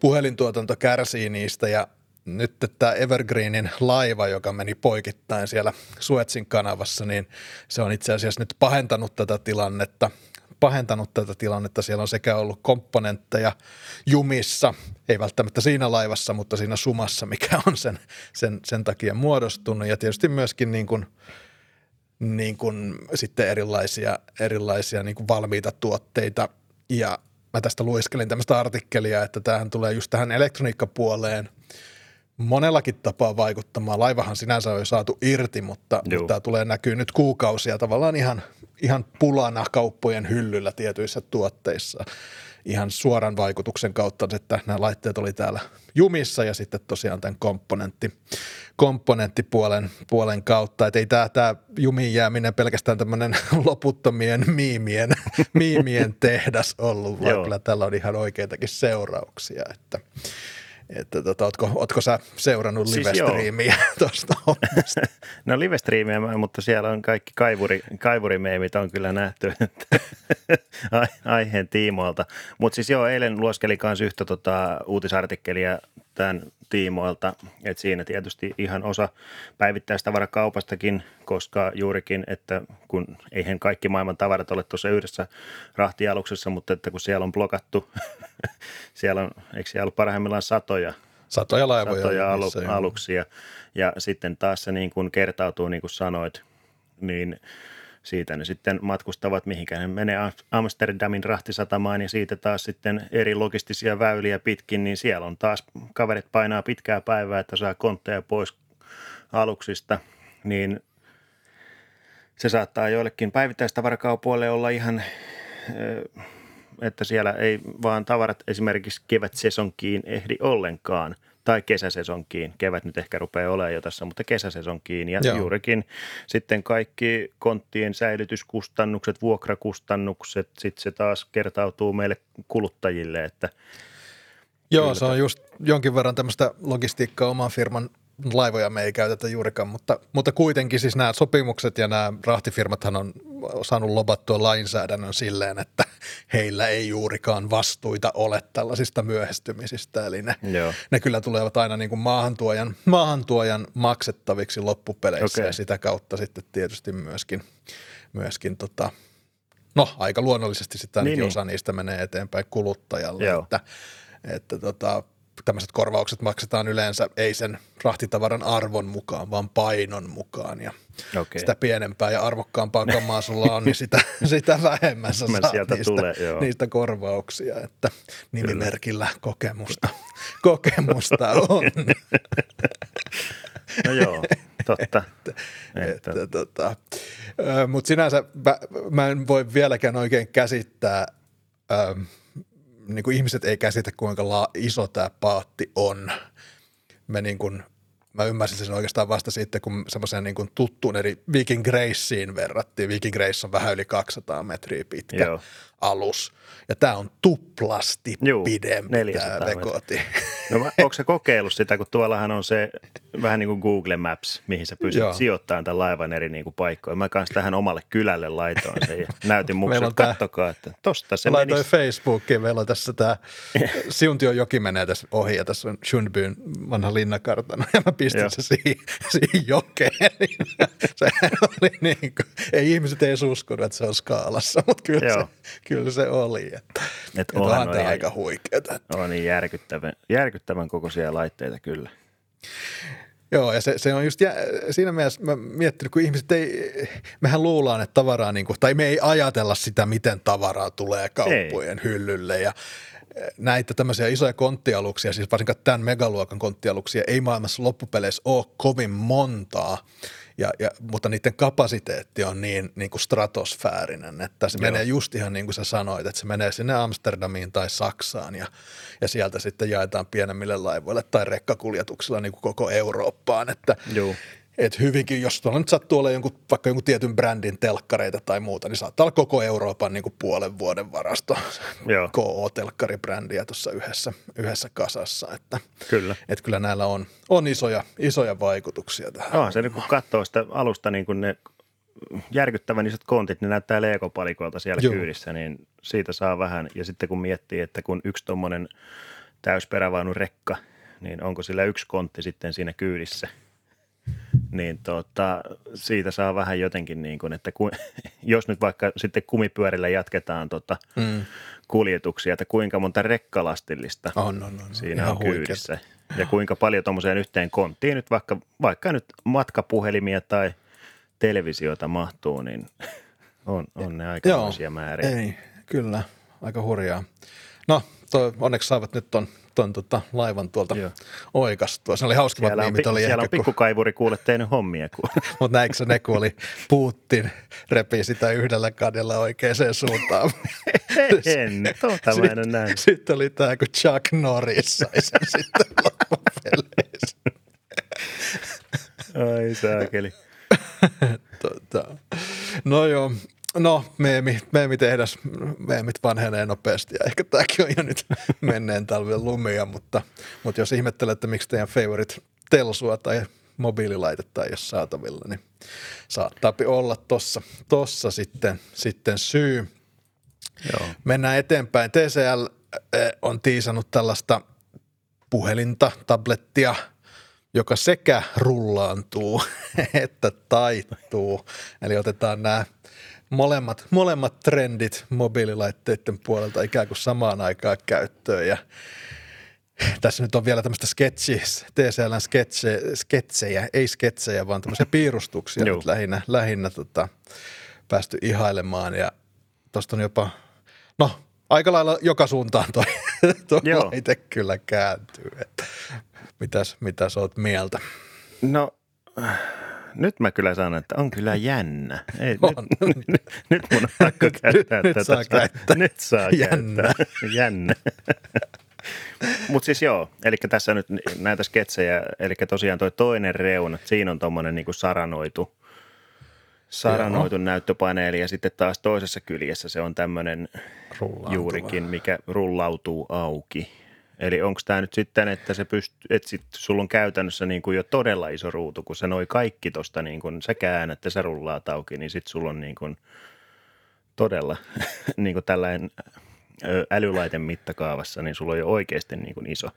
puhelintuotanto kärsii niistä. Ja nyt tämä Evergreenin laiva, joka meni poikittain siellä Suetsin kanavassa, niin se on itse asiassa nyt pahentanut tätä tilannetta pahentanut tätä tilannetta. Siellä on sekä ollut komponentteja jumissa, ei välttämättä siinä laivassa, mutta siinä sumassa, mikä on sen, sen, sen takia muodostunut. Ja tietysti myöskin niin kuin, niin kuin sitten erilaisia, erilaisia niin kuin valmiita tuotteita. Ja mä tästä luiskelin tämmöistä artikkelia, että tähän tulee just tähän elektroniikkapuoleen monellakin tapaa vaikuttamaan. Laivahan sinänsä on jo saatu irti, mutta, tämä tulee näkyy nyt kuukausia tavallaan ihan, ihan pulana kauppojen hyllyllä tietyissä tuotteissa ihan suoran vaikutuksen kautta, että nämä laitteet oli täällä jumissa ja sitten tosiaan tämän komponentti, komponenttipuolen puolen kautta. Että ei tämä, tämä jumiin jääminen pelkästään tämmöinen loputtomien miimien, miimien tehdas ollut, vaan kyllä tällä on ihan oikeitakin seurauksia. Että, että tota, ootko, ootko sä seurannut siis live-striimiä tuosta No live-striimiä, mutta siellä on kaikki kaivuri, kaivurimeemit on kyllä nähty aiheen tiimoilta. Mutta siis joo, eilen luoskeli myös yhtä tota, uutisartikkelia tämän tiimoilta, että siinä tietysti ihan osa päivittäistavarakaupastakin, koska juurikin, että kun eihän kaikki maailman tavarat ole tuossa yhdessä rahtialuksessa, mutta että kun siellä on blokattu, siellä on, eikö siellä ole parhaimmillaan satoja Satoja laivoja. Satoja alu, aluksia. Ja sitten taas se niin kuin kertautuu, niin kuin sanoit, niin siitä ne sitten matkustavat, mihinkä ne menee. Amsterdamin rahtisatamaan ja siitä taas sitten eri logistisia väyliä pitkin, niin siellä on taas kaverit painaa pitkää päivää, että saa kontteja pois aluksista, niin se saattaa joillekin päivittäistavarakaupoille olla ihan, että siellä ei vaan tavarat esimerkiksi kevätsesonkiin ehdi ollenkaan – tai kesäsesonkiin. Kevät nyt ehkä rupeaa olemaan jo tässä, mutta kesäsesonkiin. Ja Joo. juurikin sitten kaikki konttien säilytyskustannukset, vuokrakustannukset, sitten se taas kertautuu meille kuluttajille, että Joo, se on just jonkin verran tämmöistä logistiikkaa oman firman laivoja me ei käytetä juurikaan, mutta, mutta kuitenkin siis nämä sopimukset ja nämä rahtifirmathan on saanut lobattua lainsäädännön silleen, että heillä ei juurikaan vastuita ole tällaisista myöhästymisistä. Eli ne, Joo. ne kyllä tulevat aina niin kuin maahantuojan, maahantuojan maksettaviksi loppupeleissä okay. ja sitä kautta sitten tietysti myöskin, myöskin tota, no aika luonnollisesti sitten ainakin niin, niin. osa niin. niistä menee eteenpäin kuluttajalle. Joo. Että, että tota, tämmöiset korvaukset maksetaan yleensä ei sen rahtitavaran arvon mukaan, vaan painon mukaan. Ja Okei. sitä pienempää ja arvokkaampaa kamaa sulla on, niin sitä, sitä vähemmän sä saat sieltä niistä, tulee, joo. niistä korvauksia. Että nimimerkillä kokemusta, kokemusta on. No joo, totta. että, että, tota, Mutta sinänsä mä, mä en voi vieläkään oikein käsittää, niin kuin ihmiset ei käsitä, kuinka la, iso tämä paatti on. Me niin kuin, mä ymmärsin sen oikeastaan vasta sitten, kun semmoiseen niin tuttuun eri Viking Graceen verrattiin. Viking Grace on vähän yli 200 metriä pitkä Joo. Alus. Ja tämä on tuplasti Juu, pidempi 400 tämä vekoti. No onko se kokeillut sitä, kun tuollahan on se vähän niin kuin Google Maps, mihin sä pystyt Joo. sijoittamaan tämän laivan eri niin kuin paikkoihin. Mä kanssa tähän omalle kylälle laitoin sen ja näytin mukselle, tää- kattokaa, että tosta se laitoin menisi. Facebookiin, meillä on tässä tämä Siuntion joki menee tässä ohi ja tässä on Schönbyn vanha linnakartano ja mä pistin Joo. se siihen, siihen jokeen. Se oli niin kuin, ei ihmiset ei uskonut, että se on skaalassa, mutta kyllä, se, Joo. Kyllä se oli. Että, Et että onhan tämä aika huikeeta. On niin järkyttävän, järkyttävän kokoisia laitteita kyllä. Joo, ja se, se on just jä, siinä mielessä mä miettinyt, kun ihmiset ei, mehän luullaan, että tavaraa, niin kuin, tai me ei ajatella sitä, miten tavaraa tulee kauppojen ei. hyllylle ja eh, näitä tämmöisiä isoja konttialuksia, siis varsinkaan tämän megaluokan konttialuksia, ei maailmassa loppupeleissä ole kovin montaa, ja, ja, mutta niiden kapasiteetti on niin, niin kuin stratosfäärinen, että se Joo. menee just ihan niin kuin sä sanoit, että se menee sinne Amsterdamiin tai Saksaan ja, ja sieltä sitten jaetaan pienemmille laivoille tai rekkakuljetuksilla niin kuin koko Eurooppaan, että Joo. Et hyvinkin, jos tuolla nyt sattuu olla jonkun, vaikka jonkun tietyn brändin telkkareita tai muuta, niin saattaa olla koko Euroopan niin kuin puolen vuoden varasto. KO-telkkaribrändiä tuossa yhdessä, yhdessä kasassa. Että, Kyllä. että kyllä näillä on, on isoja, isoja vaikutuksia tähän. Onhan se nyt, kun katsoo sitä alusta, niin kuin ne järkyttävän isot kontit, ne näyttää Lego-palikoilta siellä Joo. kyydissä, niin siitä saa vähän. Ja sitten kun miettii, että kun yksi tuommoinen täysperävaunun rekka, niin onko sillä yksi kontti sitten siinä kyydissä, niin tota, siitä saa vähän jotenkin niin kuin, että ku, jos nyt vaikka sitten kumipyörillä jatketaan tota Mm. kuljetuksia, että kuinka monta rekkalastillista On, on, on. siinä Ihan on kyydissä. Ja kuinka paljon tuommoiseen yhteen konttiin nyt vaikka, vaikka nyt matkapuhelimia tai televisiota mahtuu, niin on, on ne aikamoisia määriä. Ei, kyllä, aika hurjaa. No, toi, onneksi saivat nyt ton, ton tota, laivan tuolta Joo. oikastua. Se oli hauskimmat Siellä on, miimit pi- oli siellä ehkä, on pikkukaivuri kuule tehnyt hommia. Mutta näikö se ne, kun oli Putin repii sitä yhdellä kadella oikeaan suuntaan? en, tuota mä en ole nähnyt. Sitten oli tämä, kun Chuck Norris sai sen sitten loppupeleissä. Ai saakeli. Tota. No joo, no meemi, meemitehdas, meemit vanhenee nopeasti ja ehkä tämäkin on jo nyt menneen talven lumia, mutta, mutta jos ihmettelee, että miksi teidän favorite telsua tai mobiililaitetta ei ole saatavilla, niin saattaa olla tossa, tossa sitten, sitten syy. Joo. Mennään eteenpäin. TCL eh, on tiisannut tällaista puhelinta, tablettia, joka sekä rullaantuu että taittuu. Eli otetaan nämä molemmat, molemmat trendit mobiililaitteiden puolelta ikään kuin samaan aikaan käyttöön. Ja tässä nyt on vielä tämmöistä sketsi, TCLn sketse, sketsejä, ei sketsejä, vaan tämmöisiä piirustuksia nyt lähinnä, lähinnä tota, päästy ihailemaan. Ja tuosta on jopa, no aika lailla joka suuntaan toi, toi Joo. laite kyllä kääntyy. Että mitäs, mitäs oot mieltä? No, nyt mä kyllä sanon, että on kyllä jännä. Ei, On. nyt, nyt, nyt mun on pakko käyttää nyt tätä. saa käyttää. Nyt saa Jännä. käyttää. Jännä. Mutta siis joo, eli tässä nyt näitä sketsejä, eli tosiaan toi toinen reuna, siinä on tuommoinen niinku saranoitu, saranoitu näyttöpaneeli ja sitten taas toisessa kyljessä se on tämmöinen juurikin, mikä rullautuu auki. Eli onko tämä nyt sitten, että se pyst- että sit sulla on käytännössä niin kuin jo todella iso ruutu, kun sä noi kaikki tuosta, niin kuin sä käännät ja sä rullaat auki, niin sitten sulla on niin kuin todella niin kuin tällainen älylaiten mittakaavassa, niin sulla on jo oikeasti niin kuin iso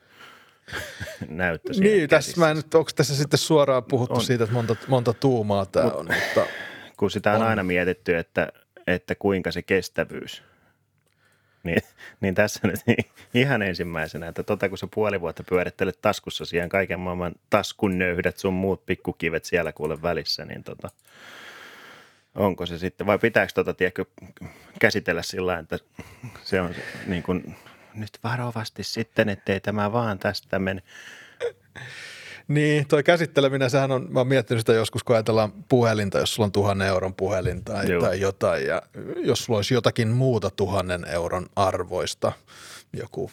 näyttö Niin, tässä käsissä. mä en onko tässä sitten suoraan puhuttu On. siitä, että monta, monta tuumaa tämä on, mutta kun sitä on, On. aina mietitty, että, että kuinka se kestävyys Niin, niin tässä nyt ihan ensimmäisenä, että tota kun sä puoli vuotta pyörittelet taskussa siihen kaiken maailman taskun nöyhdät sun muut pikkukivet siellä kuule välissä, niin tota, onko se sitten, vai pitääkö tota, tiedätkö, käsitellä sillä että se on niin kuin, nyt varovasti sitten, ettei tämä vaan tästä mene. Niin, toi käsitteleminen, sehän on, mä oon miettinyt sitä joskus, kun ajatellaan puhelinta, jos sulla on tuhannen euron puhelin tai, tai jotain, ja jos sulla olisi jotakin muuta tuhannen euron arvoista, joku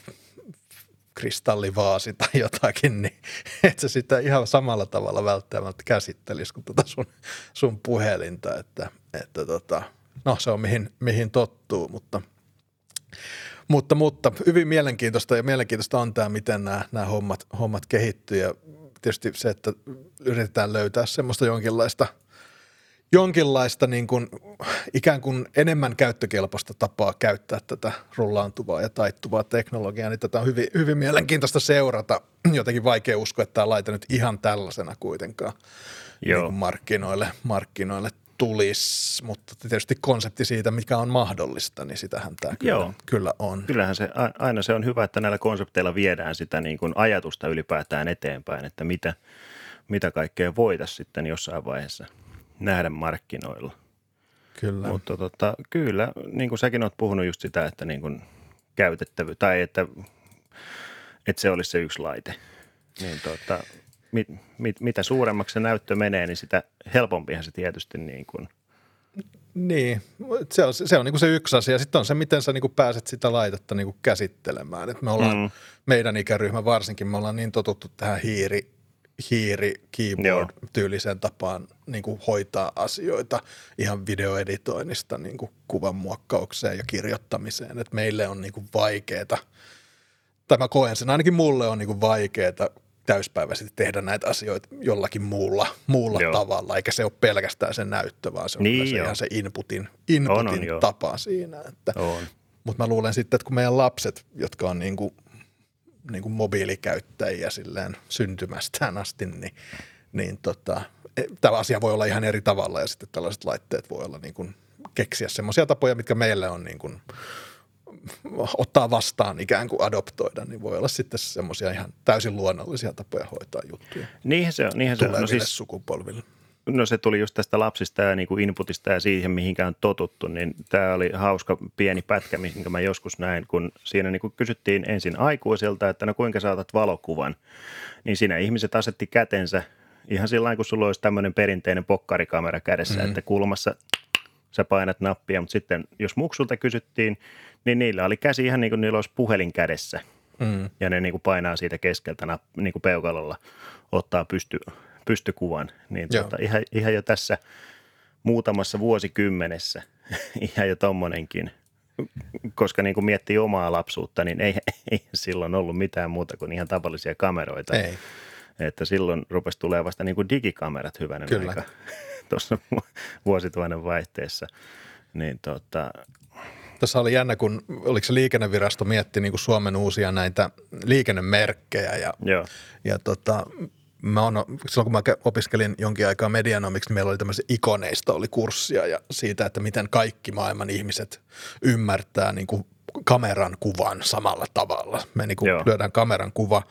kristallivaasi tai jotakin, niin et sä sitä ihan samalla tavalla välttämättä käsittelisi kuin tuota sun, sun puhelinta, että, että tota, no se on mihin, mihin tottuu, mutta mutta, mutta hyvin mielenkiintoista ja mielenkiintoista on tämä, miten nämä, nämä hommat, hommat kehittyy ja tietysti se, että yritetään löytää semmoista jonkinlaista, jonkinlaista niin kuin, ikään kuin enemmän käyttökelpoista tapaa käyttää tätä rullaantuvaa ja taittuvaa teknologiaa, niin tätä on hyvin, hyvin mielenkiintoista seurata. Jotenkin vaikea uskoa, että tämä laite nyt ihan tällaisena kuitenkaan Joo. Niin kuin markkinoille, markkinoille tulisi, mutta tietysti konsepti siitä, mikä on mahdollista, niin sitähän tämä kyllä, Joo. kyllä on. Kyllähän se, aina se on hyvä, että näillä konsepteilla viedään sitä niin kuin ajatusta ylipäätään eteenpäin, että mitä, mitä kaikkea voitaisiin sitten jossain vaiheessa nähdä markkinoilla. Kyllä. Mutta tota, kyllä, niin kuin säkin olet puhunut just sitä, että niin kuin käytettävy, tai että, että se olisi se yksi laite. Niin tota, mit, mit, mitä suuremmaksi se näyttö menee, niin sitä helpompihan se tietysti niin kuin niin, se on se, on niin kuin se yksi asia. Sitten on se, miten sä niin kuin pääset sitä laitetta niin kuin käsittelemään. Et me ollaan, mm. meidän ikäryhmä varsinkin, me ollaan niin totuttu tähän hiiri, hiiri keyboard-tyyliseen tapaan niin kuin hoitaa asioita ihan videoeditoinnista niin kuin kuvan muokkaukseen ja kirjoittamiseen. Et meille on niin kuin vaikeeta, tai mä koen sen, ainakin mulle on niin kuin vaikeeta täyspäiväisesti tehdä näitä asioita jollakin muulla, muulla tavalla, eikä se ole pelkästään se näyttö, vaan se on niin se ihan se inputin, inputin on, on, tapa siinä. Että, on. Mutta mä luulen sitten, että kun meidän lapset, jotka on niin kuin, niin kuin mobiilikäyttäjiä silleen syntymästään asti, niin, niin tota, e, tämä asia voi olla ihan eri tavalla ja sitten tällaiset laitteet voi olla niin kuin keksiä semmoisia tapoja, mitkä meille on niin kuin ottaa vastaan ikään kuin adoptoida, niin voi olla sitten semmoisia ihan täysin luonnollisia tapoja hoitaa juttuja. Niinhän se on. Niinhän se on. No siis, sukupolville. No se tuli just tästä lapsista ja niin kuin inputista ja siihen, mihinkä on totuttu, niin tämä oli hauska pieni pätkä, minkä mä joskus näin, kun siinä niin kuin kysyttiin ensin aikuisilta, että no kuinka saatat valokuvan, niin siinä ihmiset asetti kätensä ihan sillä kun sulla olisi tämmöinen perinteinen pokkarikamera kädessä, mm-hmm. että kulmassa sä painat nappia, mutta sitten jos muksulta kysyttiin, niin niillä oli käsi ihan niin kuin niillä olisi puhelin kädessä. Mm. Ja ne niin kuin painaa siitä keskeltä niin kuin peukalolla, ottaa pysty, pystykuvan. Niin tuota, ihan, ihan jo tässä muutamassa vuosikymmenessä, ihan jo tommonenkin, koska niin kuin miettii omaa lapsuutta, niin ei, ei silloin ollut mitään muuta kuin ihan tavallisia kameroita. Ei. Että silloin rupesi tulemaan vasta niin kuin digikamerat hyvänen Kyllä. aika tuossa vuosituhannen vaihteessa. Niin tota, tässä oli jännä, kun oliko se liikennevirasto mietti niin kuin Suomen uusia näitä liikennemerkkejä ja, Joo. ja tota, mä on, silloin kun mä opiskelin jonkin aikaa medianomiksi, niin meillä oli tämmöisiä ikoneista oli kurssia ja siitä, että miten kaikki maailman ihmiset ymmärtää niin kuin kameran kuvan samalla tavalla. Me niin kuin lyödään kameran kuva,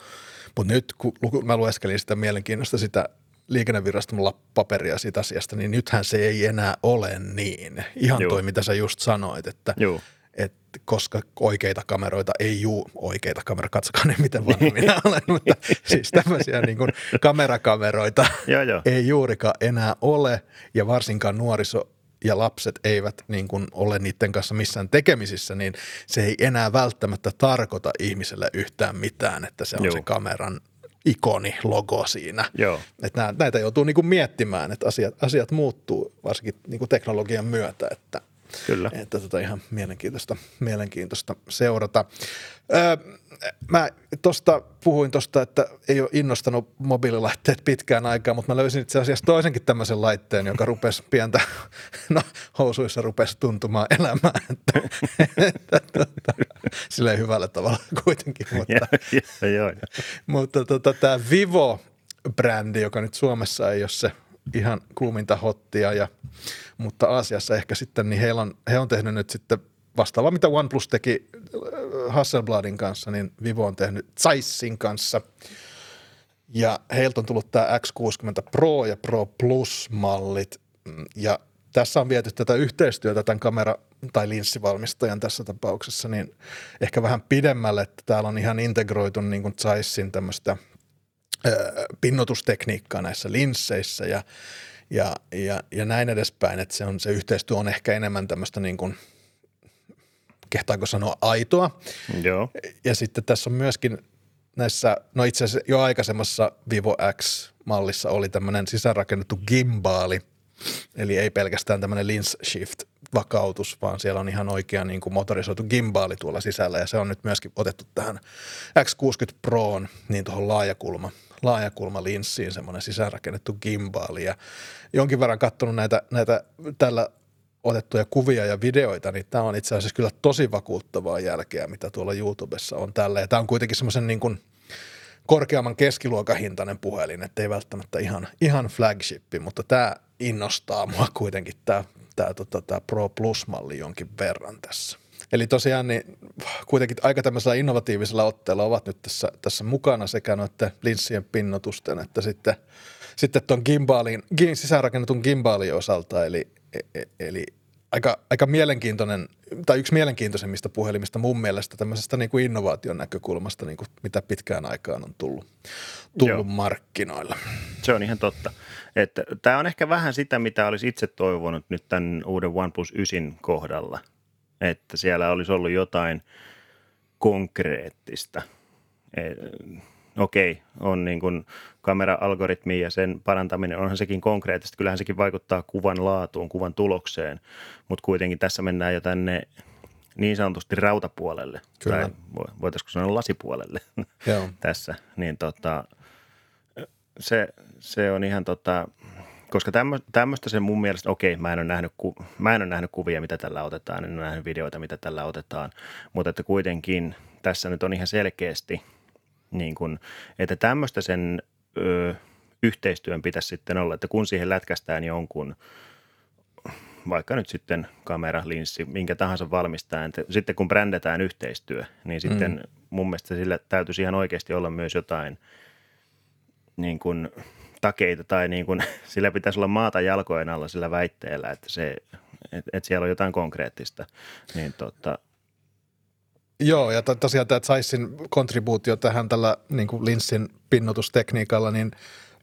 mutta nyt kun mä lueskelin sitä mielenkiinnosta sitä liikennevirastolla paperia siitä asiasta, niin nythän se ei enää ole niin. Ihan Joo. toi, mitä sä just sanoit, että Joo. Et koska oikeita kameroita ei juu, oikeita kameroita, katsokaa ne miten vanha minä olen, mutta siis tämmöisiä niin kuin kamerakameroita joo, joo. ei juurikaan enää ole ja varsinkaan nuoriso ja lapset eivät niin kuin ole niiden kanssa missään tekemisissä, niin se ei enää välttämättä tarkoita ihmiselle yhtään mitään, että se on Joo. se kameran ikoni, logo siinä. Joo. Että näitä joutuu niin kuin miettimään, että asiat, asiat muuttuu varsinkin niin kuin teknologian myötä, että, Kyllä. että tota ihan mielenkiintoista, mielenkiintoista seurata. Öö, mä tuosta puhuin tuosta, että ei ole innostanut mobiililaitteet pitkään aikaa, mutta mä löysin itse asiassa toisenkin tämmöisen laitteen, joka rupesi pientä, no housuissa rupesi tuntumaan elämään, että, että, että silleen hyvällä tavalla kuitenkin. Mutta, ja, ja, ja, mutta tota, tämä Vivo-brändi, joka nyt Suomessa ei ole se ihan kuuminta hottia, ja, mutta Aasiassa ehkä sitten, niin heillä on, he on tehnyt nyt sitten vastaava, mitä OnePlus teki äh, Hasselbladin kanssa, niin Vivo on tehnyt Zeissin kanssa. Ja heiltä on tullut tämä X60 Pro ja Pro Plus-mallit. Ja tässä on viety tätä yhteistyötä tämän kamera- tai linssivalmistajan tässä tapauksessa, niin ehkä vähän pidemmälle, että täällä on ihan integroitu niin kuin Zeissin tämmöistä ö, pinnotustekniikkaa näissä linsseissä ja, ja, ja, ja näin edespäin, että se, on, se yhteistyö on ehkä enemmän tämmöistä niin kuin, kehtaako sanoa aitoa. Joo. Ja sitten tässä on myöskin näissä, no itse asiassa jo aikaisemmassa Vivo X-mallissa oli tämmöinen sisäänrakennettu gimbaali, eli ei pelkästään tämmöinen lens shift vakautus, vaan siellä on ihan oikea niin kuin motorisoitu gimbaali tuolla sisällä ja se on nyt myöskin otettu tähän X60 Proon niin tuohon laajakulma, laajakulma linssiin semmoinen sisäänrakennettu gimbaali ja jonkin verran katsonut näitä, näitä tällä otettuja kuvia ja videoita, niin tämä on itse asiassa kyllä tosi vakuuttavaa jälkeä, mitä tuolla YouTubessa on tällä. Ja tämä on kuitenkin semmoisen niin kuin korkeamman keskiluokan hintainen puhelin, ettei välttämättä ihan, ihan flagshippi, mutta tämä innostaa mua kuitenkin tämä, tämä, tota, tämä Pro Plus-malli jonkin verran tässä. Eli tosiaan niin kuitenkin aika tämmöisellä innovatiivisella otteella ovat nyt tässä, tässä mukana sekä noiden linssien pinnotusten että sitten, sitten tuon gimbaalin, gi- sisäänrakennetun gimbaalin osalta, eli, e- e- eli aika, aika mielenkiintoinen, tai yksi mielenkiintoisemmista puhelimista mun mielestä tämmöisestä niin kuin innovaation näkökulmasta, niin kuin mitä pitkään aikaan on tullut, tullut Joo. markkinoilla. Se on ihan totta. Tämä on ehkä vähän sitä, mitä olisi itse toivonut nyt tämän uuden OnePlus 9 kohdalla. Että siellä olisi ollut jotain konkreettista. E- Okei, on niin kuin kamera-algoritmi ja sen parantaminen, onhan sekin konkreettista. Kyllähän sekin vaikuttaa kuvan laatuun, kuvan tulokseen, mutta kuitenkin tässä mennään jo tänne niin sanotusti rautapuolelle. Kyllä. Tai vo- voitaisiko sanoa lasipuolelle Joo. tässä. Niin tota, se, se on ihan tota, koska tämmö, tämmöistä se mun mielestä, okei, mä en, ole nähnyt, mä en ole nähnyt kuvia, mitä tällä otetaan, en ole nähnyt videoita, mitä tällä otetaan, mutta että kuitenkin tässä nyt on ihan selkeästi, niin kun, että tämmöistä sen ö, yhteistyön pitäisi sitten olla, että kun siihen lätkästään jonkun, vaikka nyt sitten kamera, linssi, minkä tahansa valmistajan, että sitten kun brändätään yhteistyö, niin sitten mm. mun mielestä sillä täytyisi ihan oikeasti olla myös jotain niin kuin takeita tai niin kuin, sillä pitäisi olla maata jalkojen alla sillä väitteellä, että, se, että, että siellä on jotain konkreettista. Niin tota, Joo, ja to- tosiaan tämä Zeissin kontribuutio tähän tällä niin kuin linssin pinnotustekniikalla, niin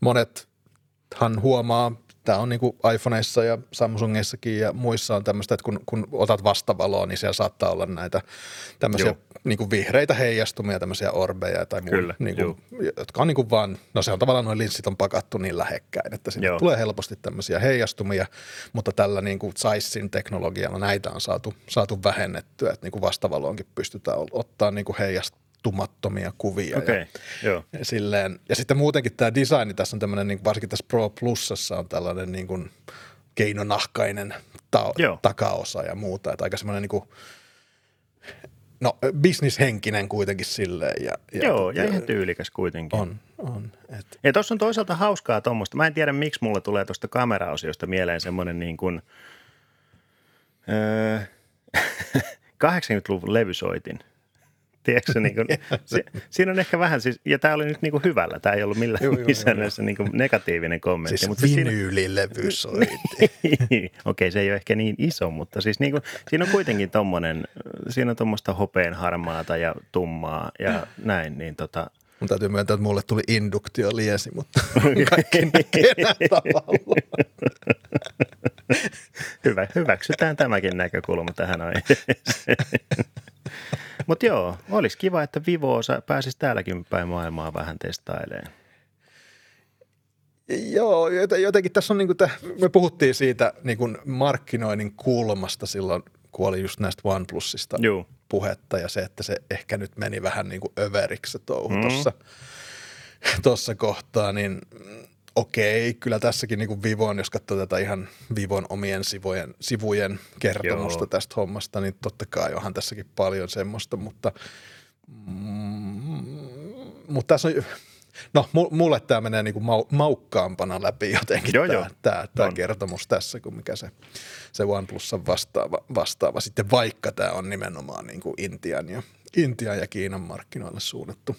monethan huomaa, tämä on niin kuin iPhoneissa ja Samsungeissakin ja muissa on tämmöistä, että kun, kun otat vastavaloa, niin siellä saattaa olla näitä tämmöisiä Joo. niin kuin vihreitä heijastumia, tämmöisiä orbeja tai muita, Kyllä, niin kuin, jotka on niin kuin vaan, no se on tavallaan noin linssit on pakattu niin lähekkäin, että sinne Joo. tulee helposti tämmöisiä heijastumia, mutta tällä niin kuin Zeissin teknologialla näitä on saatu, saatu vähennettyä, että niin kuin vastavaloonkin pystytään ottaa niin kuin heijastumattomia kuvia. okei, Ja, okay, joo, ja, silleen, ja sitten muutenkin tämä design, tässä on tämmöinen, niin varsinkin tässä Pro Plusassa on tällainen niin kuin keinonahkainen ta- Joo. takaosa ja muuta, että aika semmoinen niin kuin, no bisnishenkinen kuitenkin silleen. Ja, ja, joo, ja ihan tyylikäs kuitenkin. On, on. Et, Ja tuossa on toisaalta hauskaa tuommoista. Mä en tiedä, miksi mulle tulee tuosta kameraosiosta mieleen semmoinen niin kuin, öö, 80-luvun levysoitin. Tiedätkö, niin kuin, se, siinä on ehkä vähän siis, ja tämä oli nyt niin kuin hyvällä, tämä ei ollut millään Joo, joo, missään joo, näissä niin kuin negatiivinen kommentti. siis mutta siinä, vinyylilevy soitti. Okei, se ei ole ehkä niin iso, mutta siis niin kuin, siinä on kuitenkin tommonen, siinä on tuommoista hopeen harmaata ja tummaa ja näin, niin tota, Mun täytyy myöntää, että mulle tuli induktio liesi, mutta kaikki näkee tavalla. Hyvä, hyväksytään tämäkin näkökulma tähän aiheeseen. Mutta joo, olisi kiva, että Vivo pääsisi täälläkin päin maailmaa vähän testailemaan. Joo, joten- jotenkin tässä on niin kuin, me puhuttiin siitä niin kuin markkinoinnin kulmasta silloin, kun oli just näistä OnePlusista Joo. puhetta ja se, että se ehkä nyt meni vähän niin kuin överiksi se touhu Mm. tuossa tossa kohtaa, niin okei, kyllä tässäkin niin kuin Vivon, jos katsoo tätä ihan Vivon omien sivujen, sivujen kertomusta Joo. tästä hommasta, niin totta kai onhan tässäkin paljon semmoista, mutta, mm, mutta tässä on, No mulle tämä menee niinku mau, maukkaampana läpi jotenkin joo, tämä, joo. tämä, tämä kertomus tässä kuin mikä se, se OnePlusan vastaava, vastaava. Sitten vaikka tämä on nimenomaan niinku Intian, ja, Intian ja Kiinan markkinoille suunnattu,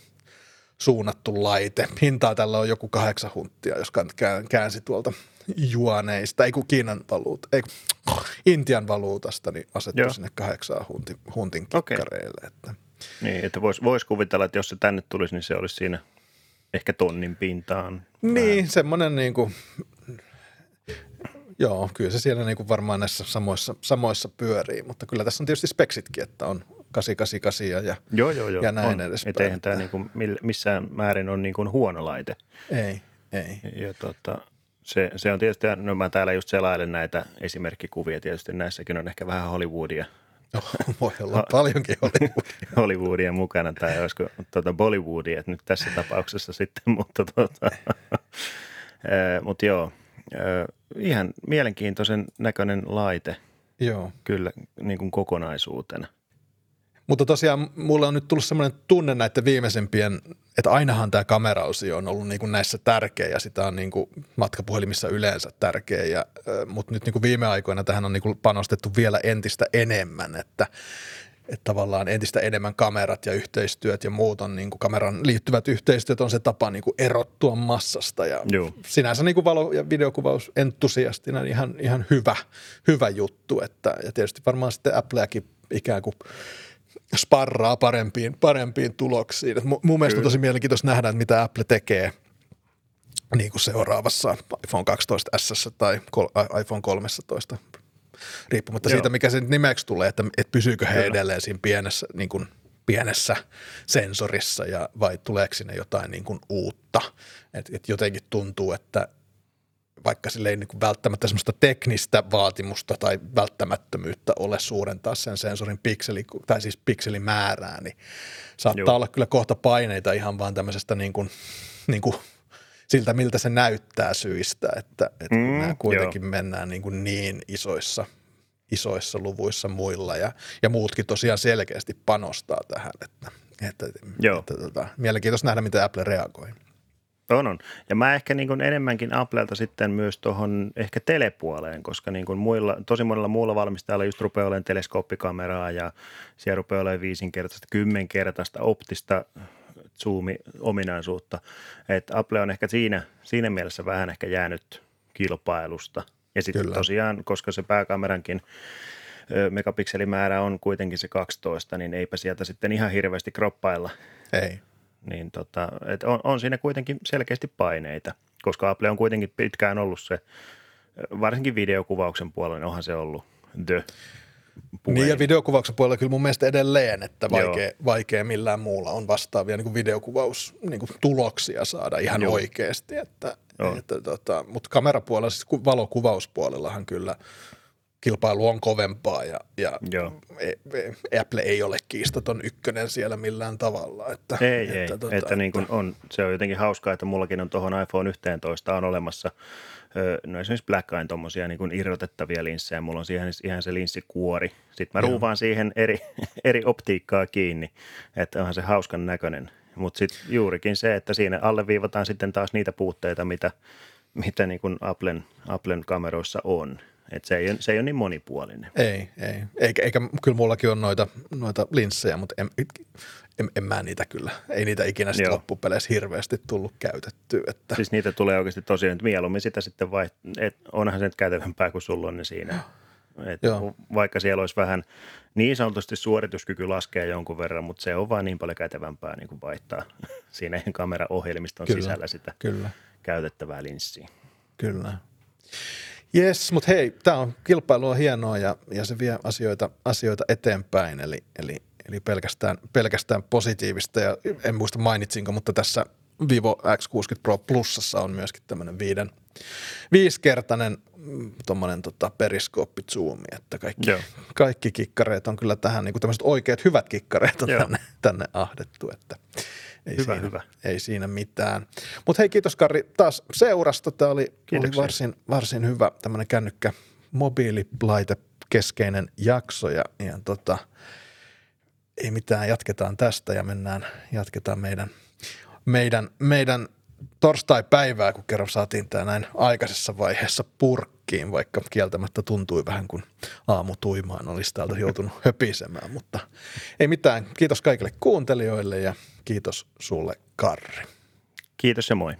suunnattu laite. Hintaa tällä on joku kahdeksan hunttia, jos käänsi tuolta juoneista, ei kun Kiinan valuut, ei kun Intian valuutasta, niin asettu Joo. sinne kahdeksaan huntin, huntin kikkareille. Okay. Että. Niin, että voisi vois kuvitella, että jos se tänne tulisi, niin se olisi siinä ehkä tonnin pintaan. Niin, vähän. semmoinen niin kuin, joo, kyllä se siellä niin kuin varmaan näissä samoissa, samoissa pyörii, mutta kyllä tässä on tietysti speksitkin, että on 888 ja, joo, joo, joo, ja näin on. edespäin. Että eihän tämä niin kuin missään määrin on niin kuin huono laite. Ei, ei. Ja tota, se, se on tietysti, no mä täällä just selailen näitä esimerkkikuvia, tietysti näissäkin on ehkä vähän Hollywoodia. No, voi olla paljonkin Hollywoodia. Hollywoodia mukana tai olisiko tuota Bollywoodia, että nyt tässä tapauksessa sitten, mutta tota, mutta joo, ihan mielenkiintoisen näköinen laite. Joo. Kyllä niin kuin kokonaisuutena. Mutta tosiaan mulle on nyt tullut semmoinen tunne näiden viimeisempien, että ainahan tämä kameraosio on ollut niin kuin näissä tärkeä ja sitä on niin kuin matkapuhelimissa yleensä tärkeä, ja, mutta nyt niin kuin viime aikoina tähän on niin kuin panostettu vielä entistä enemmän, että, että tavallaan entistä enemmän kamerat ja yhteistyöt ja muut on niin kuin kameran liittyvät yhteistyöt on se tapa niin kuin erottua massasta ja Joo. sinänsä niin kuin valo- ja videokuvaus entusiastina ihan, ihan hyvä, hyvä juttu, että, ja tietysti varmaan sitten Appleakin ikään kuin sparraa parempiin, parempiin tuloksiin. Et mun mielestä on tosi mielenkiintoista nähdä, että mitä Apple tekee niin kuin seuraavassa iPhone 12 S tai iPhone 13, riippumatta Joo. siitä, mikä se nimeksi tulee, että, että pysyykö he Kyllä. edelleen siinä pienessä, niin kuin, pienessä sensorissa ja vai tuleeko sinne jotain niin kuin uutta. Et, et jotenkin tuntuu, että vaikka sille ei niin kuin välttämättä semmoista teknistä vaatimusta tai välttämättömyyttä ole suurentaa sen sensorin pikseli, tai siis pikselimäärää, niin saattaa Joo. olla kyllä kohta paineita ihan vaan tämmöisestä niin kuin, niin kuin siltä, miltä se näyttää syistä, että, että mm, nämä kuitenkin jo. mennään niin, kuin niin isoissa, isoissa luvuissa muilla ja, ja muutkin tosiaan selkeästi panostaa tähän, että, että, Joo. että tota, mielenkiintoista nähdä, miten Apple reagoi. On, on. Ja mä ehkä niin kuin enemmänkin Applelta sitten myös tuohon ehkä telepuoleen, koska niin kuin muilla, tosi monella muulla valmistajalla just rupeaa olemaan teleskooppikameraa ja siellä rupeaa olemaan viisinkertaista, kymmenkertaista optista zoom-ominaisuutta. Et Apple on ehkä siinä, siinä mielessä vähän ehkä jäänyt kilpailusta. Ja sitten Kyllä. tosiaan, koska se pääkamerankin megapikselimäärä on kuitenkin se 12, niin eipä sieltä sitten ihan hirveästi kroppailla. Ei niin tota, et on, on siinä kuitenkin selkeästi paineita, koska Apple on kuitenkin pitkään ollut se, varsinkin videokuvauksen puolella, niin onhan se ollut the Puheen. Niin ja videokuvauksen puolella kyllä mun mielestä edelleen, että vaikea, vaikea millään muulla on vastaavia niin videokuvaus niin tuloksia saada ihan Joo. oikeasti. Että, että, tota, mutta kamerapuolella, siis valokuvauspuolellahan kyllä kilpailu on kovempaa ja, ja Joo. E, e, Apple ei ole kiistaton ykkönen siellä millään tavalla. Että, ei, että, ei. Tota, että niin kuin on, se on jotenkin hauskaa, että mullakin on tuohon iPhone 11 on olemassa no esimerkiksi Black Eye tuommoisia niin irrotettavia linssejä. Mulla on siihen ihan se linssikuori. Sitten mä Joo. ruuvaan siihen eri, eri optiikkaa kiinni, että onhan se hauskan näköinen. Mutta sitten juurikin se, että siinä alleviivataan sitten taas niitä puutteita, mitä, mitä niin kuin Applen, Applen kameroissa on. Et se, ei, se ei ole niin monipuolinen. Ei, ei. Eikä, eikä kyllä mullakin on noita, noita linssejä, mutta en, en, en mä niitä kyllä. Ei niitä ikinä sitten loppupeleissä hirveästi tullut käytetty. Että. Siis niitä tulee oikeasti tosiaan, että mieluummin sitä sitten vai, et onhan se nyt käytävämpää kuin sulla on ne siinä. Et vaikka siellä olisi vähän niin sanotusti suorituskyky laskee jonkun verran, mutta se on vaan niin paljon kätevämpää niin kuin vaihtaa siinä kameraohjelmiston kyllä, sisällä sitä kyllä. käytettävää linssiä. Kyllä. Jes, mutta hei, tämä on kilpailu on hienoa ja, ja se vie asioita, asioita eteenpäin, eli, eli, eli pelkästään, pelkästään positiivista. Ja en muista mainitsinko, mutta tässä Vivo X60 Pro Plusassa on myöskin tämmöinen viiden, viisikertainen mm, tuommoinen tota, periskooppizoomi, että kaikki, kaikki kikkareet on kyllä tähän, niin kuin tämmöiset oikeat hyvät kikkareet on tänne, tänne ahdettu, että ei, hyvä, siinä, hyvä. ei siinä mitään. Mutta hei, kiitos Karri taas seurasta. Tämä oli, oli varsin, varsin hyvä tämmöinen kännykkä mobiililaite keskeinen jakso ja, ja tota, ei mitään, jatketaan tästä ja mennään, jatketaan meidän meidän, meidän torstai-päivää, kun kerran saatiin tämä näin aikaisessa vaiheessa purkkiin, vaikka kieltämättä tuntui vähän kuin aamu tuimaan olisi täältä joutunut höpisemään, mutta ei mitään. Kiitos kaikille kuuntelijoille ja kiitos sulle Karri. Kiitos ja moi.